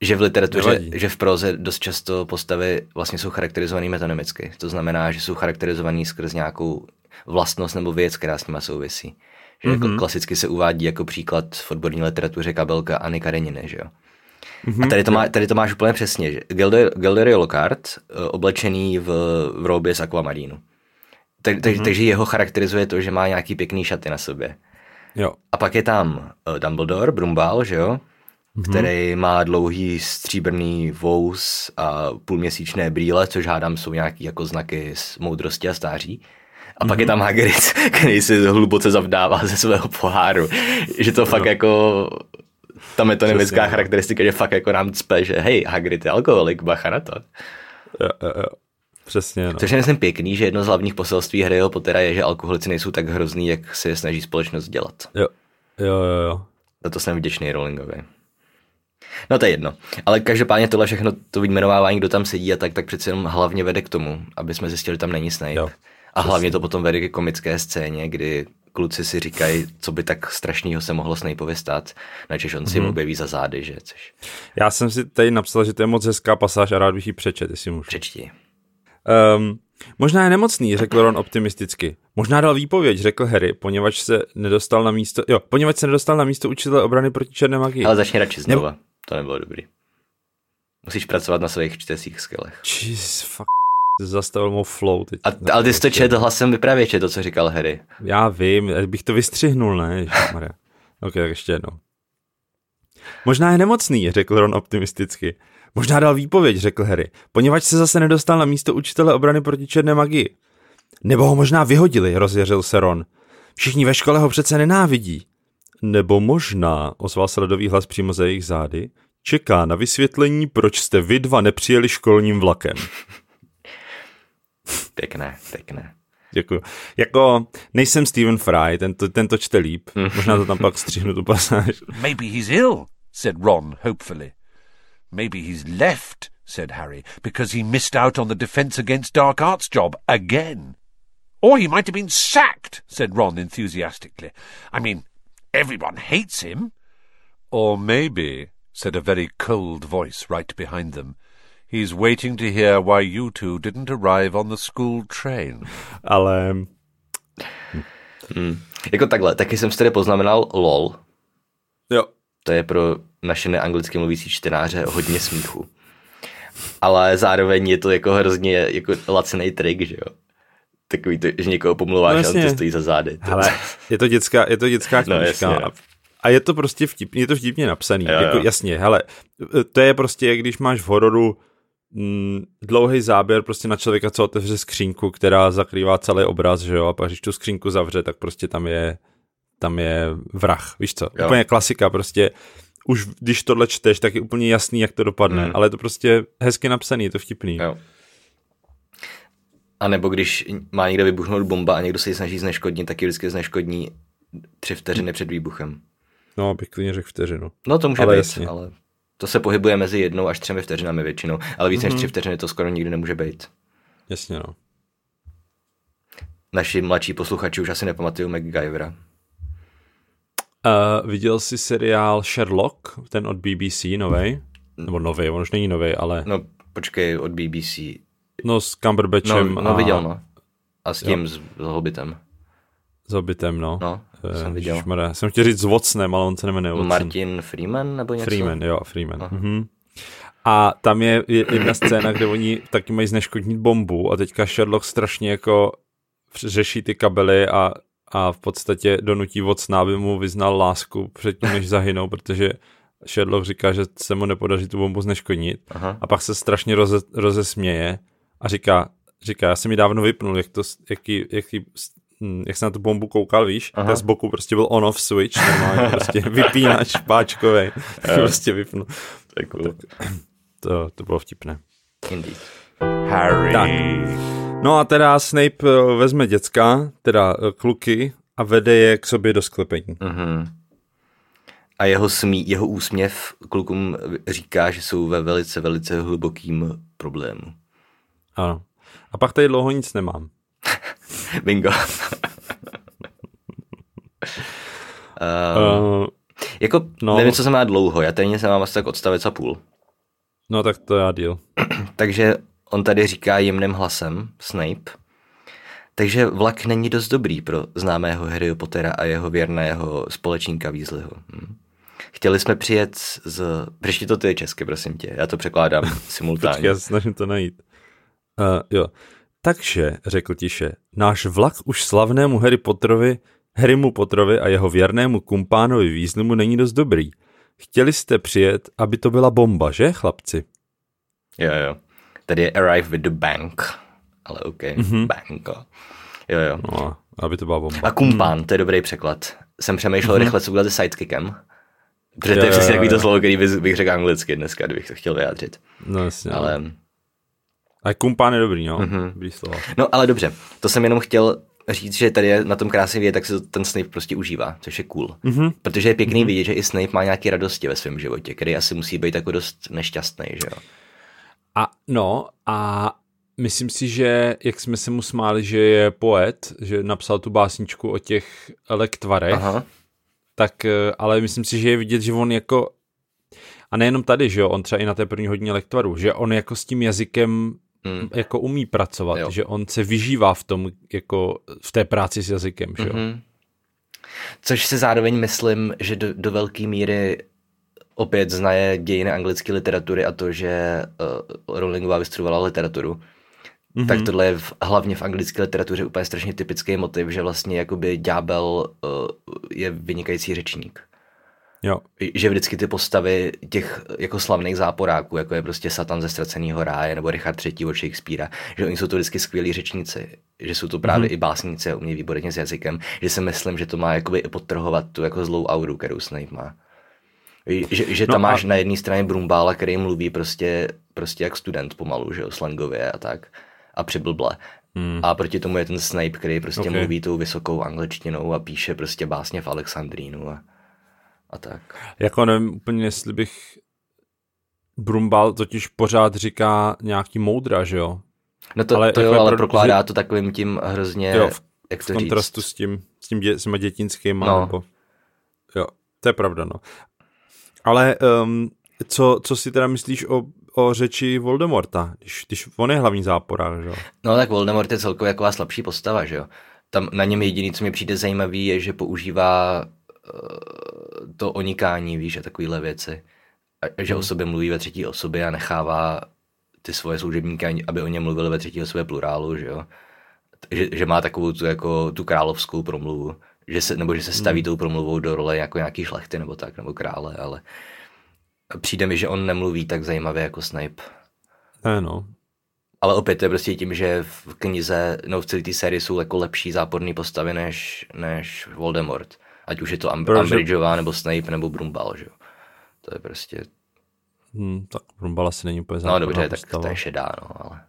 že v literatuře, Nevadí. že v proze dost často postavy vlastně jsou charakterizované metonymicky. To znamená, že jsou charakterizované skrz nějakou vlastnost nebo věc, která s nimi souvisí. Že mm-hmm. jako mhm. klasicky se uvádí jako příklad v odborní literatuře kabelka Anny Kareniny, že jo. Mm-hmm. A tady to, má, tady to máš úplně přesně, že Gilderoy Lockhart eh, oblečený v, v roubě z akvamarínu. Tak, mm-hmm. Takže jeho charakterizuje to, že má nějaký pěkný šaty na sobě. Jo. A pak je tam uh, Dumbledore, Brumbal, že jo, mm-hmm. který má dlouhý stříbrný vous a půlměsíčné brýle, což hádám jsou nějaký jako znaky z moudrosti a stáří. A mm-hmm. pak je mhm. tam Hagrid, (laughs) který si hluboce zavdává ze svého poháru. Že to fakt no. jako tam je to nemecká no. charakteristika, že fakt jako nám cpe, že hej, Hagrid je alkoholik, bacha na to. Jo, jo, jo. Přesně, no. Což je myslím pěkný, že jedno z hlavních poselství Harryho Pottera je, že alkoholici nejsou tak hrozný, jak se je snaží společnost dělat. Jo, jo, jo. jo. Za to jsem vděčný Rowlingovi. No to je jedno. Ale každopádně tohle všechno, to vyjmenovávání, kdo tam sedí a tak, tak přece jenom hlavně vede k tomu, aby jsme zjistili, že tam není Snape. Jo, a hlavně to potom vede ke komické scéně, kdy kluci si říkají, co by tak strašného se mohlo Snapeovi stát, načež on si jim objeví za zády, že což Já jsem si tady napsal, že to je moc hezká pasáž a rád bych ji přečet, jestli můžu. přečti. Um, možná je nemocný, řekl Ron optimisticky. Možná dal výpověď, řekl Harry, poněvadž se nedostal na místo, jo, poněvadž se nedostal na místo učitele obrany proti černé magii. Ale začni radši znova, to nebylo dobrý. Musíš pracovat na svých čtecích skillech. Jeez, fuck. Zastavil mou flow teď. A, ale ty jsi to čet hlasem vypravěče, to, co říkal Harry. Já vím, bych to vystřihnul, ne? Ježišmarja. Ok, tak ještě jednou. Možná je nemocný, řekl Ron optimisticky. Možná dal výpověď, řekl Harry, poněvadž se zase nedostal na místo učitele obrany proti černé magii. Nebo ho možná vyhodili, rozjeřil se Ron. Všichni ve škole ho přece nenávidí. Nebo možná, ozval se ledový hlas přímo za jejich zády, čeká na vysvětlení, proč jste vy dva nepřijeli školním vlakem. (laughs) Pěkné, pěkné. Děkuju. Jako nejsem Stephen Fry, tento, tento čte líp. Možná to tam pak střihnu tu pasáž. (laughs) Maybe he's ill, said Ron hopefully. Maybe he's left, said Harry, because he missed out on the Defence Against Dark Arts job again. Or he might have been sacked, said Ron enthusiastically. I mean, everyone hates him. Or maybe, said a very cold voice right behind them, he's waiting to hear why you two didn't arrive on the school train. (laughs) Ale Jako takhle, taky jsem si tady poznamenal LOL, jo, to je pro naše neanglicky mluvící čtenáře hodně smíchu. Ale zároveň je to jako hrozně jako laciný trik, že jo. Takový to, že někoho pomluváš No a on jasně. ti stojí za zády. To- hele, je to dětská, je to dětská No, knížka. jasně, no. a je to prostě vtip, je to vtipně napsaný. Jo, jako, jo. jasně, hele, to je prostě, jak když máš v hororu mm, dlouhý záběr prostě na člověka, co otevře skřínku, která zakrývá celý obraz, že jo, a pak když tu skřínku zavře, tak prostě tam je tam je vrah, víš co? Jo. Úplně klasika, prostě už když tohle čteš, tak je úplně jasný, jak to dopadne, Mm. ale je to prostě hezky napsaný, je to vtipný. Jo. A nebo když má někde vybuchnout bomba a někdo se ji snaží zneškodnit, tak ji vždycky zneškodní tři vteřiny před výbuchem. No, bych klidně řekl vteřinu. No to může Ale být, jasně. ale to se pohybuje mezi jednou až třemi vteřinami většinou. Ale víc Mhm. než tři vteřiny to skoro nikdy nemůže být. Jasně, no. Naši mladší posluchači už asi nepamatují MacGyvera. Uh, viděl jsi seriál Sherlock, ten od BBC, novej? Nebo novej, on už není novej, ale No počkej, od BBC. No s Cumberbatchem No, no a viděl, no. A s tím, s, s Hobbitem. s Hobbitem, no. No, Eh, jsem viděl. ježišmarja, jsem chtěl říct s Watsonem, ale on se nemenuje Watson. Martin Freeman nebo něco? Freeman, jo, Freeman. Mhm. A tam je je jedna scéna, kde oni taky mají zneškodnit bombu a teďka Sherlock strašně jako řeší ty kabely a, a v podstatě donutí Watsona, aby mu vyznal lásku předtím, než zahynou, protože Sherlock říká, že se mu nepodaří tu bombu zneškodnit Aha. a pak se strašně roze, rozesměje a říká, říká, já jsem ji dávno vypnul, jak, to, jaký, jaký, hm, jak se na tu bombu koukal, víš, Aha. tak z boku prostě byl on-off switch, normálně (laughs) prostě vypínač páčkovej, (laughs) tak prostě vypnul. To cool. (clears throat) To, to bylo vtipné. Indeed. Harry. Tak. No a teda Snape eh, vezme děcka, teda eh, kluky a vede je k sobě do sklepení. Mhm. A jeho, smí, jeho úsměv klukům říká, že jsou ve velice, velice hlubokým problému. Ano. A pak tady dlouho nic nemám. (laughs) Bingo. uh, (laughs) Uh, jako, no. nevím, co jsem má dlouho, já tady něco mám asi tak odstavec a půl. no tak to já díl. (clears throat) Takže on tady říká jemným hlasem, Snape, takže vlak není dost dobrý pro známého Harryho Pottera a jeho věrného společníka Weasleyho. Hm. Chtěli jsme přijet z... Přečti to ty česky, prosím tě, já to překládám (laughs) simultánně. Počkej, já se snažím to najít. Uh, jo. Takže, řekl tiše, náš vlak už slavnému Harry Potterovi, Harrymu Potterovi a jeho věrnému kumpánovi Weasleymu není dost dobrý. Chtěli jste přijet, aby to byla bomba, že, chlapci? Jo, jo. Tady je Arrive with the Bank, ale OK, mm-hmm. Banko. Jo, jo. No, aby to byla bomba. A kumpán, to je dobrý překlad. Jsem přemýšlel mm-hmm. rychle, co udělat se sidekickem. Protože to je přesně takový to slovo, který bych, bych řekl anglicky dneska, kdybych to chtěl vyjádřit. No, jasně. Ale... Ale, A kumpán je dobrý, no. Mm-hmm. Dobrý slova. no ale dobře, to jsem jenom chtěl říct, že tady je na tom krásně vidět, tak se ten Snape prostě užívá, což je cool. Mhm. Protože je pěkný vidět, že i Snape má nějaké radosti ve svém životě, který asi musí být jako dost nešťastný, že jo. A no, a myslím si, že jak jsme se mu smáli, že je poet, že napsal tu básničku o těch lektvarech, Aha. tak eh, ale myslím si, že je vidět, že on jako a nejenom tady, že jo, on třeba i na té první hodině lektvaru, že on jako s tím jazykem Mm. jako umí pracovat, Jo. že on se vyžívá v tom, jako v té práci s jazykem, že jo. Mhm. Což si zároveň myslím, že do, do velké míry opět znaje dějiny anglické literatury a to, že uh, Rowlingová vystudovala literaturu. Mm-hmm. Tak tohle je v, hlavně v anglické literatuře úplně strašně typický motiv, že vlastně jakoby ďábel uh, je vynikající řečník. Jo, Že vždycky ty postavy těch jako slavných záporáků, jako je prostě Satan ze ztraceného ráje nebo Richard III. od Shakespearea, že oni jsou to vždycky skvělí řečníci, že jsou to právě mm-hmm. i básníci a umějí výborně s jazykem, že si myslím, že to má jakoby i podtrhovat tu jako zlou auru, kterou Snape má. Že, že No tam a- máš na jedné straně Brumbála, který mluví prostě, prostě jak student pomalu, že jo, slangově a tak a přiblble. Hmm. A proti tomu je ten Snape, který prostě Ok. okay. mluví tou vysokou angličtinou a píše prostě básně v Alexandrínu a, a tak. jako nevím úplně, jestli bych Brumbal totiž pořád říká nějaký moudra, že jo? No to, Ale to jako jo, je ale pro- prokládá to takovým tím hrozně, Jo, v- jak V to říct. kontrastu s tím, s tím dě, s těma dětinskýma, No. nebo... Jo, to je pravda, no. Ale um, co, co si teda myslíš o, o řeči Voldemorta, když, když on je hlavní záporák, že jo? No tak Voldemort je celkově taková slabší postava, že jo. Tam na něm jediný, co mi přijde zajímavý, je, že používá to onikání, víš, a takovýhle věci. A, že o sobě mluví ve třetí osobě a nechává ty svoje služebníky, aby o něm mluvili ve třetí osobě plurálu, že jo. Že, že má takovou tu, jako, tu královskou promluvu, že se, nebo že se staví tou promluvou do role jako nějaký šlechty nebo tak, nebo krále, ale přijde mi, že on nemluví tak zajímavě jako Snape. Ne, no. Ale opět to je prostě tím, že v knize, no v celé té sérii jsou jako lepší záporné postavy než, než Voldemort. Ať už je to Am- Protože- Umbridgeová, nebo Snape, nebo Brumbal, že jo. To je prostě, Hm, tak Brumbal asi není úplně no dobře, tak postava. to je šedá, no, ale.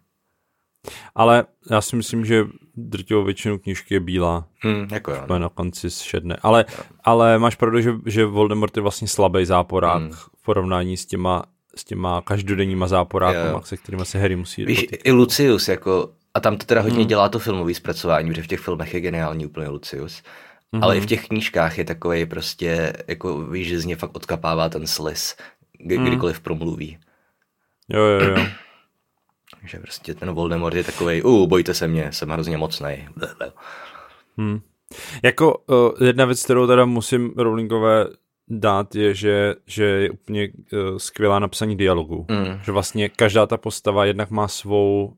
Ale já si myslím, že drtivou většinu knížky je bílá, Hm, jako jo, no. na konci šedne. Ale, ale máš pravdu, že, že Voldemort je vlastně slabý záporák Hmm. v porovnání s těma, s těma každodenníma záporákama, Jo. se kterými se Harry musí Víš, potýkat. i Lucius, jako, a tam to teda hodně Hmm. dělá to filmové zpracování, protože v těch filmech je geniální úplně Lucius. Mhm. Ale i v těch knížkách je takový prostě, jako víš, že z něj fakt odkapává ten slis, kdy, Hmm. kdykoliv promluví. Jo, jo, jo. (clears throat) Že prostě ten Voldemort je takový, uh, bojte se mě, jsem hrozně mocnej. (laughs) Jako uh, jedna věc, kterou teda musím Rowlingové dát, je, že, že je úplně uh, skvělá napsaní dialogu. Mm. Že vlastně každá ta postava jednak má svou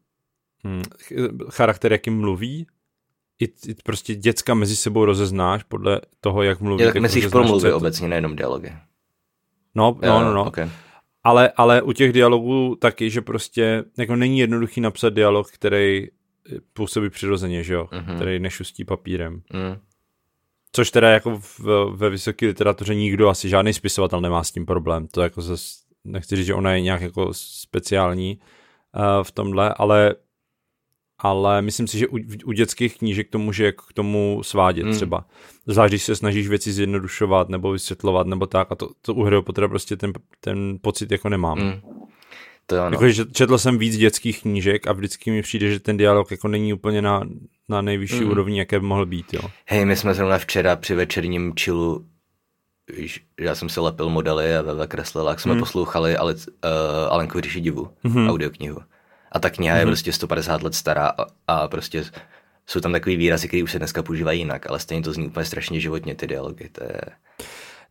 ch- charakter, jakým mluví, i, i prostě děcka mezi sebou rozeznáš podle toho, jak mluví. Tak myslíš promluvy to- obecně, nejenom dialogy. No, no, no, no. Okay. Ale, ale u těch dialogů taky, že prostě jako není jednoduchý napsat dialog, který působí přirozeně, že jo? Mhm. Který nešustí papírem. Mm. Což teda jako v, ve vysoké literatuře nikdo, asi žádný spisovatel nemá s tím problém. To jako zase, nechci říct, že ona je nějak jako speciální uh, v tomhle, ale ale myslím si, že u, u dětských knížek to může k tomu svádět Hmm. třeba. Zvlášť, když se snažíš věci zjednodušovat nebo vysvětlovat nebo tak a to, to u Harryho prostě ten, ten pocit jako nemám. Mm. To jo, no. Jako, že četl jsem víc dětských knížek a vždycky mi přijde, že ten dialog jako není úplně na, na nejvyšší Mhm. úrovni, jaké by mohl být, jo. Hej, my jsme zrovna včera při večerním chillu, víš, já jsem si lepil modely a Veva kreslila, jak jsme Hmm. mm. poslouchali Ale, uh, Alenku říši divu, Mhm. mm. audioknihu. A ta kniha mm. je prostě 150 let stará a, a prostě jsou tam takový výrazy, které už se dneska používají jinak, ale stejně to zní úplně strašně životně, ty dialogy. To je...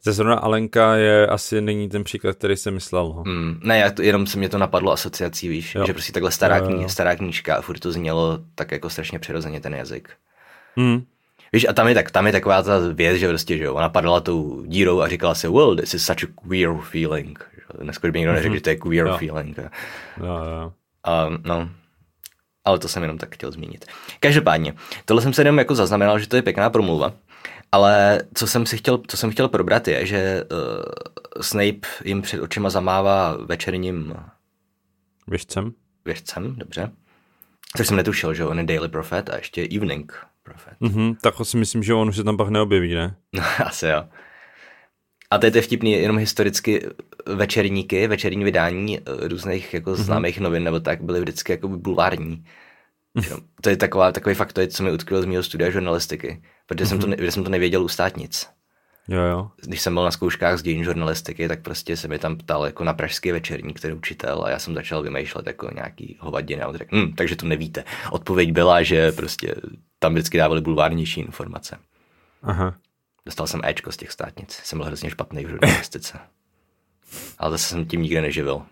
Ze zrovna Alenka je asi není ten příklad, který jsem myslel. Mm, ne, já to, jenom se mě to napadlo asociací, víš, Jo. že prostě takhle stará, Jo, jo, kniha, stará knížka a furt to znělo tak jako strašně přirozeně ten jazyk. Mm. Víš, a tam je, tak, tam je taková ta věc, že prostě, že jo, ona padala tou dírou a říkala si, well, this is such a queer feeling. Dneska by nikdo neřekl, že to je queer Jo. feeling. Jo, jo. A, no, ale to jsem jenom tak chtěl zmínit. Každopádně, tohle jsem se jenom jako zaznamenal, že to je pěkná promluva, ale co jsem si chtěl, co jsem chtěl probrat je, že uh, Snape jim před očima zamává večerním Věžcem? věžcem, dobře, což jsem netušil, že on je Daily Prophet a ještě Evening Prophet. Mhm, tak si myslím, že on už se tam pak neobjeví, ne? No, (laughs) asi jo. A to je vtipný, jenom historicky večerníky, večerní vydání eh, různých jako známých novin nebo tak byly vždycky jako bulvární. Jenom To je taková, takový fakt, to je, co mi utkvělo z mého studia žurnalistiky, protože jsem to, ne- protože jsem to nevěděl u státnic. Jo, jo. Když jsem byl na zkouškách z dějin žurnalistiky, tak prostě se mi tam ptal jako na pražský večerník, který učitel a já jsem začal vymýšlet jako nějaký hovadiny a on řekl, hm, takže to nevíte. Odpověď byla, že prostě tam vždycky dávali bulvárnější informace. Aha. Dostal jsem Ečko z těch státnic. Jsem byl hrozně špatný v žurnalistice. Ale zase jsem tím nikdy neživil.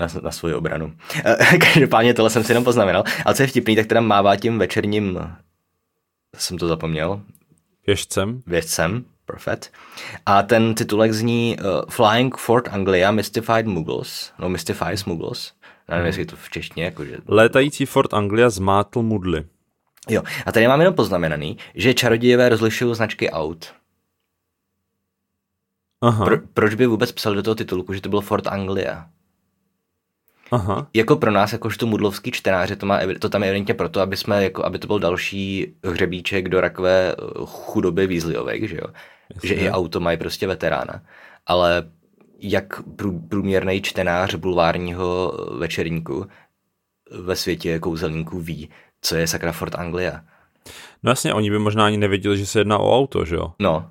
Na, na svoji obranu. Eh, (laughs) Každopádně tohle jsem si jenom poznamenal. Ale co je vtipný, tak teda mává tím večerním, jsem to zapomněl, Věžcem. vědcem, perfect. A ten titulek zní uh, Flying Fort Anglia Mystified Muggles, no Mystifies Muggles. Já nevím, jestli je to v češtině, jakože... Létající Fort Anglia zmátl mudly. Jo, a tady mám jenom poznamenaný, že čarodějové rozlišují značky aut. Aha, Pro, proč by vůbec psal do toho titulku, že to byl Fort Anglia? aha. Jako pro nás, jakožto mudlovský čtenáře, to, má, to tam je evidentně proto, aby, jsme, jako, aby to byl další hřebíček do rakve eh, chudoby Weasleyovek, že jo? Že i auto mají prostě veterána. Ale jak prů- průměrný čtenář bulvárního eh, večerníku ve světě kouzelníků ví, co je sakra Fort Anglia. No jasně, oni by možná ani nevěděli, že se jedná o auto, že jo? No.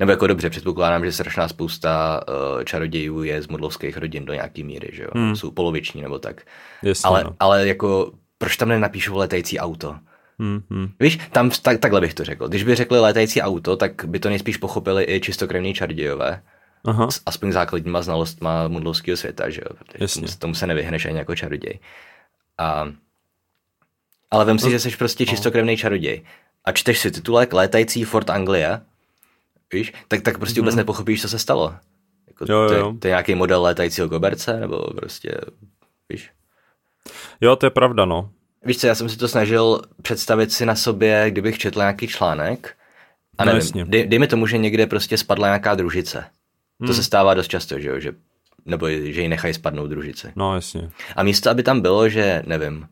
Nebo jako dobře, předpokládám, že strašná spousta uh, čarodějů je z mudlovských rodin do nějaký míry, že jo? Hmm. Jsou poloviční nebo tak. Jasně, Ale, no. ale jako, proč tam nenapíšou létající auto? Hmm, hmm. Víš, tam tak, takhle bych to řekl. Když by řekli létající auto, tak by to nejspíš pochopili i čistokrevní čarodějové. Aha, S aspoň základníma znalostma mudlovského světa, že jo? Jasně. tomu, tomu se nevyhneš ani jako čaroděj. A, ale vem si, No. že jsi prostě čistokrevný čaroděj a čteš si titulek Létající Fort Anglia, víš, tak, tak prostě vůbec nepochopíš, co se stalo. Jako, Mhm. Jo, to, je, jo. to je nějaký model létajícího koberce, nebo prostě, víš. jo, to je pravda, no. Víš co, já jsem si to snažil představit si na sobě, kdybych četl nějaký článek a No nevím, jasně. dej, dejme tomu, že někde prostě spadla nějaká družice. To Hmm. se stává dost často, že jo, že, nebo že ji nechají spadnout družici. No jasně. A místo, aby tam bylo, že, nevím,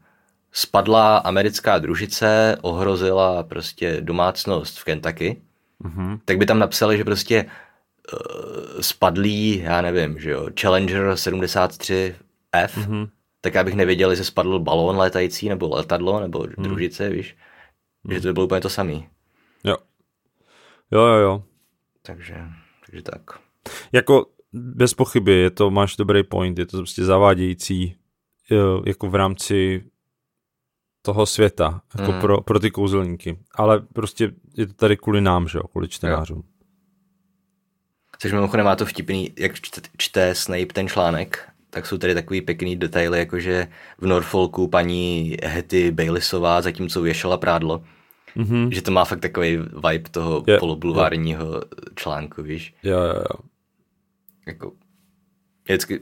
spadla americká družice, ohrozila prostě domácnost v Kentucky, Mhm. tak by tam napsali, že prostě uh, spadlý, já nevím, že jo, Challenger 73F, Mhm. tak já bych nevěděl, jestli spadl balón létající, nebo letadlo, nebo družice, víš, že to by bylo úplně to samý. Jo. Jo, jo, jo. Takže, takže tak. Jako bez pochyby, je to, máš dobrý point, je to prostě zavádějící jo, jako v rámci toho světa, jako Mm. pro, pro ty kouzelníky. Ale prostě je to tady kvůli nám, že jo, kvůli čtenářům. Což mimochodem má to vtipný, jak čte, čte Snape ten článek, tak jsou tady takový pěkný detaily, jakože v Norfolku paní Hetty Baylisová zatímco věšela prádlo, Mhm. že to má fakt takový vibe toho Je, polobulvárního článku, víš. Jo, jo, jo. Jako, vždycky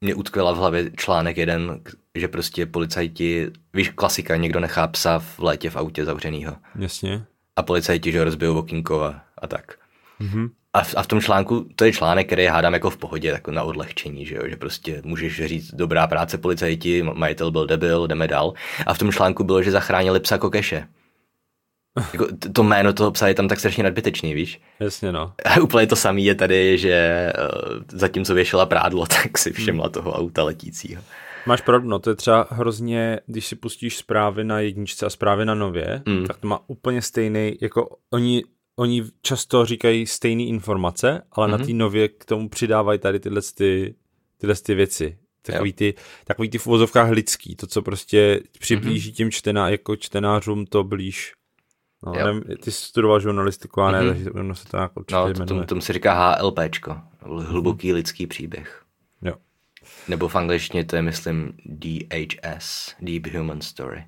mě utkvěla v hlavě článek jeden, že prostě policajti, víš, klasika, někdo nechá psa v létě v autě zavřenýho Jasně. a policajti, že ho rozbijou okýnko a, a tak. Mhm. A v, a v tom článku, to je článek, který hádám jako v pohodě, jako na odlehčení, že jo, že prostě můžeš říct dobrá práce policajti, majitel byl debil, jdeme dál. A v tom článku bylo, že zachránili psa kokeše. Jako, to jméno toho psa je tam tak strašně nadbytečný, víš? Jasně, no. A úplně to samé je tady, že uh, zatímco věšela prádlo, (laughs) tak si všimla toho auta letícího. Máš pravdu, no, to je třeba hrozně, když si pustíš zprávy na jedničce a zprávy na nově, Mm. tak to má úplně stejný, jako oni, oni často říkají stejné informace, ale mm-hmm. na té nově k tomu přidávají tady tyhle, ty, tyhle ty věci. Takový ty, takový ty v uvozovkách lidský, to, co prostě přiblíží tím čtená, jako čtenářům to blíž. No, nevím, ty jsi studoval žurnalistiku, a ne, Mhm. takže ono se to nějak určitě No, to, jmenuje. tomu, tomu se říká HLPčko, hluboký lidský příběh. Jo. Nebo v angličtině to je, myslím, DHS, Deep Human Story,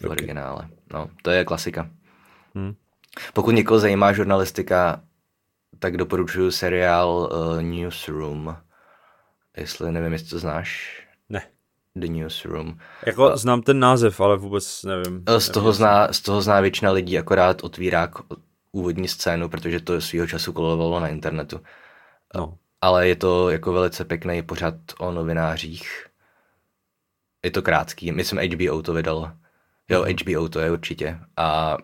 v Ok. originále. No, to je klasika. Hmm. Pokud někoho zajímá žurnalistika, tak doporučuji seriál uh, Newsroom. Jestli, nevím, jestli to znáš. The Newsroom. Jako znám ten název, ale vůbec nevím. Eh, Z toho, zná, z toho zná většina lidí, akorát otvírá úvodní scénu, protože to svýho času kolovalo na internetu. No. ale je to jako velice pěkný pořad o novinářích. Je to krátký, myslím HBO to vydalo. Jo, HBO to je určitě. A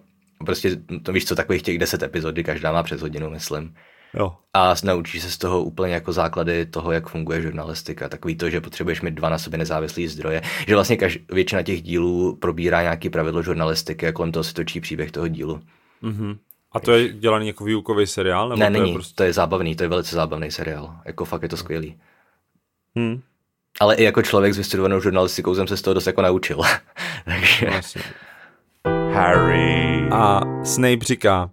prostě, to víš co, takových těch deset epizod, každá má přes hodinu, myslím. Jo. A naučíš se z toho úplně jako základy toho, jak funguje žurnalistika. Takový to, že potřebuješ mít dva na sobě nezávislý zdroje. Že vlastně kaž, většina těch dílů probírá nějaký pravidlo žurnalistiky a kolem toho se točí příběh toho dílu. Mm-hmm. A to je dělaný jako výukový seriál? Nebo ne, to není. Je prostě... To je zábavný, to je velice zábavný seriál. Jako fakt je to skvělý. Hmm. Ale i jako člověk s vystudovanou žurnalistikou jsem se z toho dost jako naučil. (laughs) Takže... Vlastně. Harry. A Snape říká,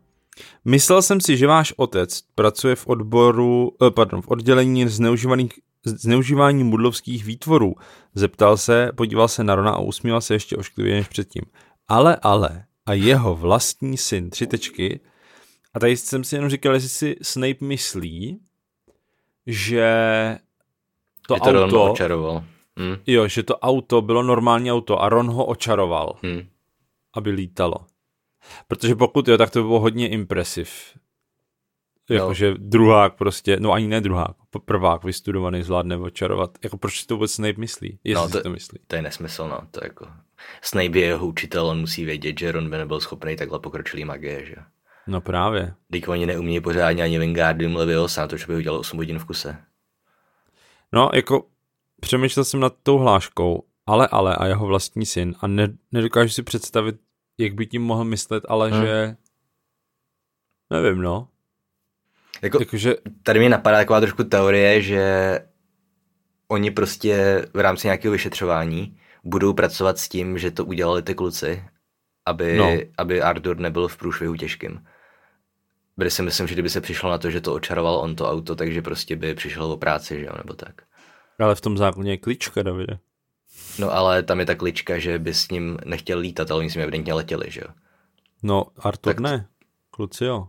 myslel jsem si, že váš otec pracuje v odboru, eh, pardon, v oddělení zneužívaných zneužívání mudlovských výtvorů. Zeptal se, podíval se na Rona a usmíval se ještě ošklivě než předtím. Ale, ale, a jeho vlastní syn, tři tečky, a tady jsem si jenom říkal, jestli si Snape myslí, že to, to Ron auto, očaroval. Hm. jo, že to auto bylo normální auto a Ron ho očaroval, Hm. aby lítalo. Protože pokud jo, tak to by bylo hodně impresiv. Jakože no. druhák prostě, no ani ne druhák, prvák vystudovaný zvládne očarovat. Jako proč si to vůbec Snape myslí? Jestli No, to- si to myslí. To je nesmysl, no. To je jako... Snape je jeho učitel, on musí vědět, že Ron by nebyl schopný takhle pokročilý magie, že? No právě. Teď oni neumí pořádně ani Wingardium Leviosa, to, že by udělal 8 hodin v kuse. No, jako přemýšlel jsem nad tou hláškou, ale ale a jeho vlastní syn a ne, nedokážu si představit, jak by tím mohl myslet, ale Hmm. že nevím, no. Jako, Jakože, tady mi napadá taková trošku teorie, že oni prostě v rámci nějakého vyšetřování budou pracovat s tím, že to udělali ty kluci, aby, No. aby Arthur nebyl v průšvihu těžkým. Protože si myslím, že kdyby se přišlo na to, že to očaroval on to auto, takže prostě by přišel o práci, že jo, nebo tak. ale v tom zákoně je klička, Davide. No ale tam je ta klička, že by s ním nechtěl lítat, ale oni s ním evidentně letěli, že jo. No, Artur Tak- ne. Kluci jo.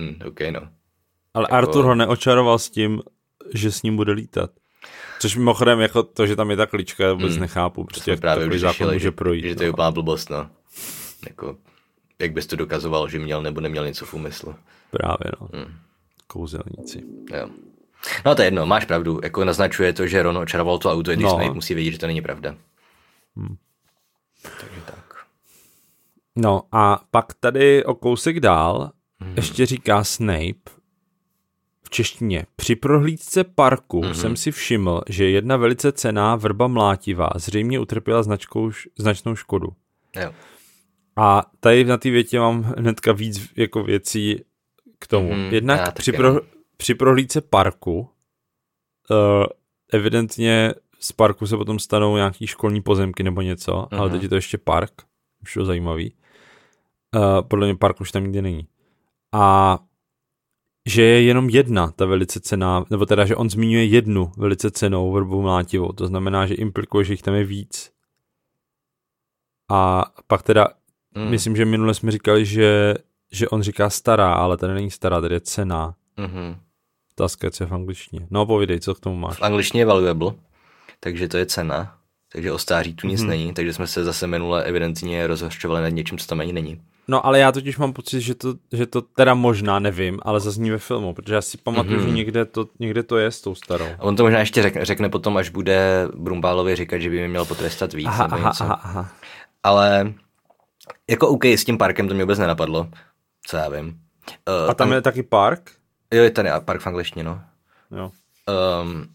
Hm, OK, no. Ale Jako- Artur ho neočaroval s tím, že s ním bude lítat. Což mimochodem jako to, že tam je ta klička, vůbec Hmm. nechápu. To Prostě jak právě takový zákon může že, projít. že to je no. úplná blbost, no. Jako, jak bys to dokazoval, že měl nebo neměl něco v úmyslu. Právě, no. Hmm. Kouzelníci. Jo. No to je jedno, máš pravdu. Jako naznačuje to, že Ron očaroval to auto, i když No. Snape musí vědět, že to není pravda. Hmm. Takže tak. No a pak tady o kousek dál Mhm. ještě říká Snape v češtině. Při prohlídce parku Mhm. jsem si všiml, že jedna velice cená vrba mlátivá zřejmě utrpěla značkou, značnou škodu. Jo. A tady na té větě mám hnedka víc jako věcí k tomu. Mhm, Mm, Jednak při, pro. Při prohlídce parku uh, evidentně z parku se potom stanou nějaký školní pozemky nebo něco, mm-hmm. ale Mhm. teď je to ještě park, už je to zajímavý. Uh, podle mě park už tam nikdy není. A že je jenom jedna ta velice cená, nebo teda, že on zmiňuje jednu velice cenou vrbu mlátivou, to znamená, že implikuje, že jich tam je víc. A pak teda Mm. Myslím, že minule jsme říkali, že, že on říká stará, ale tady není stará, tady je cená. Mhm. Je v angličtině. No povídej, co k tomu máš. V angličtině je valuable, takže to je cena. Takže o stáří tu nic Mhm. není, takže jsme se zase minule evidentně rozhořčovali nad něčím, co tam ani není. No ale já totiž mám pocit, že to, že to teda možná nevím, ale zazní ve filmu, protože já si pamatuju, Mhm. že někde to, někde to je s tou starou. A on to možná ještě řekne, řekne potom, až bude Brumbálovi říkat, že by mi měl potrestat víc. Aha, aha, něco. aha, aha. Ale jako OK, s tím parkem to mě vůbec nenapadlo, co já vím. Uh, A tam je taky park? Jo, je tady park v angličtině, no. Jo. Um,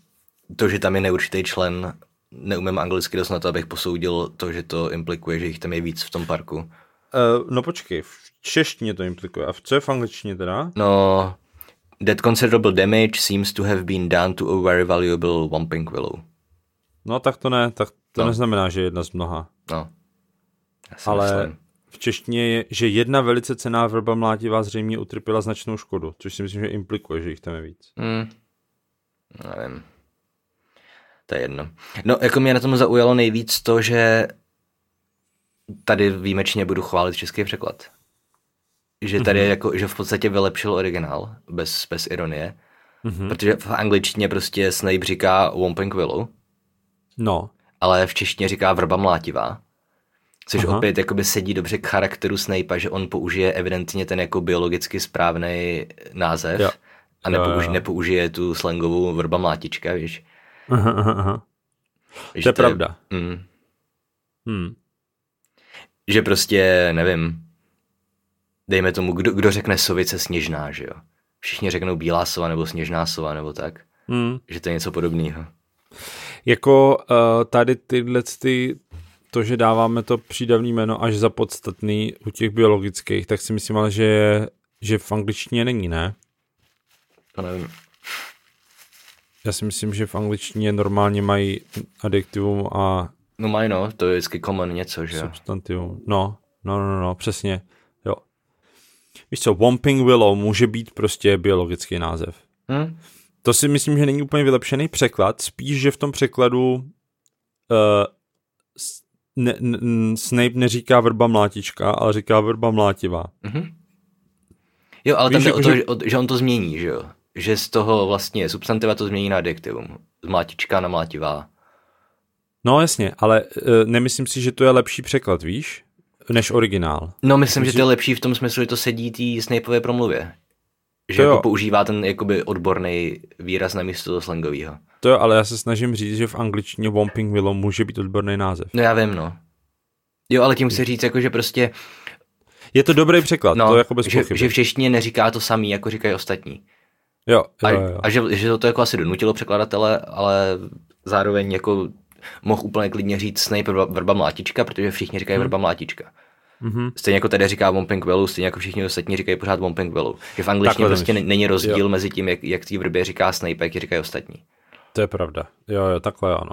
to, že tam je neurčitý člen, neumím anglicky dost na to, abych posoudil to, že to implikuje, že jich tam je víc v tom parku. Uh, no počkej, v češtině to implikuje. A v co je v angličtině teda? No, that considerable damage seems to have been done to a very valuable Whomping Willow. No tak to ne, tak to No. neznamená, že je jedna z mnoha. No. Já si Ale myslím. V češtině je, že jedna velice cená vrba mlátivá zřejmě utrpěla značnou škodu, což si myslím, že implikuje, že jich tam je víc. Hmm. Nevím. To je jedno. No, jako mě na tom zaujalo nejvíc to, že tady výjimečně budu chválit český překlad. Že tady Mhm. mm-hmm. jako, že v podstatě vylepšil originál, bez, bez ironie. Mhm. Mm-hmm. Protože v angličtině prostě Snape říká Whomping Willow, No, ale v češtině říká vrba mlátivá. Což Aha. Opět jakoby sedí dobře k charakteru Snape'a, že on použije evidentně ten jako biologicky správný název Jo. a Jo, jo, nepouži- jo. nepoužije tu slangovou vrba mlátička, víš. aha, aha, aha. Že To je pravda. Mm. Hmm. že prostě, nevím, dejme tomu, kdo, kdo řekne sovice sněžná, že jo? Všichni řeknou bílá sova nebo sněžná sova nebo tak. Hmm. Že to je něco podobného. Jako uh, tady tyhle ty, to, že dáváme to přídavný jméno až za podstatný u těch biologických, tak si myslím ale, že, je, že v angličtině není, ne? To nevím. Já si myslím, že v angličtině normálně mají adjektivum a No mají no, to je vždycky common něco, že jo? substantivum. No, no, no, no, přesně. Jo. Víš co, Womping Willow může být prostě biologický název. Hm? To si myslím, že není úplně vylepšený překlad, spíš, že v tom překladu uh, ne, ne, Snape neříká vrba mlátička, ale říká vrba mlátivá. Mhm. Jo, ale Víš, tam jde jako, o to, že- že... O, že on to změní, že jo? Že z toho vlastně substantiva to změní na adjektivum. Z mlátička na mlátivá. No jasně, ale uh, nemyslím si, že to je lepší překlad, víš, než originál. No myslím, Myslím, že to je lepší v tom smyslu, že to sedí té Snapeové promluvě. Že To jako jo. používá ten jakoby odborný výraz na místo toho slangového. To jo, ale já se snažím říct, že v angličtině Womping Willow může být odborný název. No já vím, no. Jo, ale tím chci říct, jako, že prostě, Je to dobrý překlad, no, to jako bez že, pochyby. že v češtině neříká to samý, jako říkají ostatní. Jo, A, jo, jo. a že, že to, to jako asi donutilo překladatele, ale zároveň jako mohl úplně klidně říct Snape vrba, vrba mlátička, protože všichni říkají vrba mlátička. Mhm. Stejně jako tady říká Womping Willow, stejně jako všichni ostatní říkají pořád Womping Willow. Že v angličtině prostě myslíš. n- není rozdíl Jo. mezi tím, jak, jak té vrbě říká Snape, jak ji říkají ostatní. To je pravda. Jo, jo, takhle ano.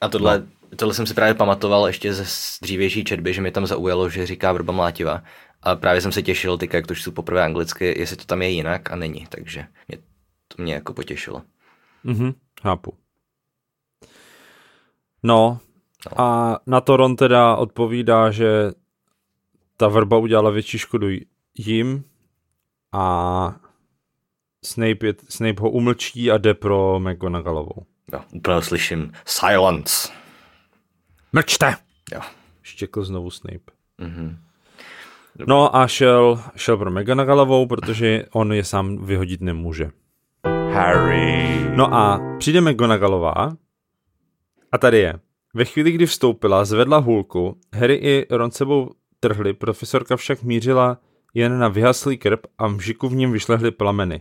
A tohle, no. tohle jsem si právě pamatoval ještě ze dřívější četby, že mi tam zaujalo, že říká vrba mlátiva. A právě jsem se těšil, teďka, jak to čtu poprvé anglicky, jestli to tam je jinak a není, takže mě, to mě jako potěšilo. Mhm, chápu. No, a na to Ron teda odpovídá, že ta vrba udělala větší škodu jim a Snape, je, Snape ho umlčí a jde pro McGonagallovou. Jo, úplně slyším silence. Mlčte! Jo. Štěkl znovu Snape. Mhm. No a šel, šel pro McGonagallovou, protože on je sám vyhodit nemůže. Harry. No a přijde McGonagallová a tady je. Ve chvíli, kdy vstoupila, zvedla hůlku, Harry i Ron sebou trhli, profesorka však mířila jen na vyhaslý krb a mžiku v něm vyšlehly plameny.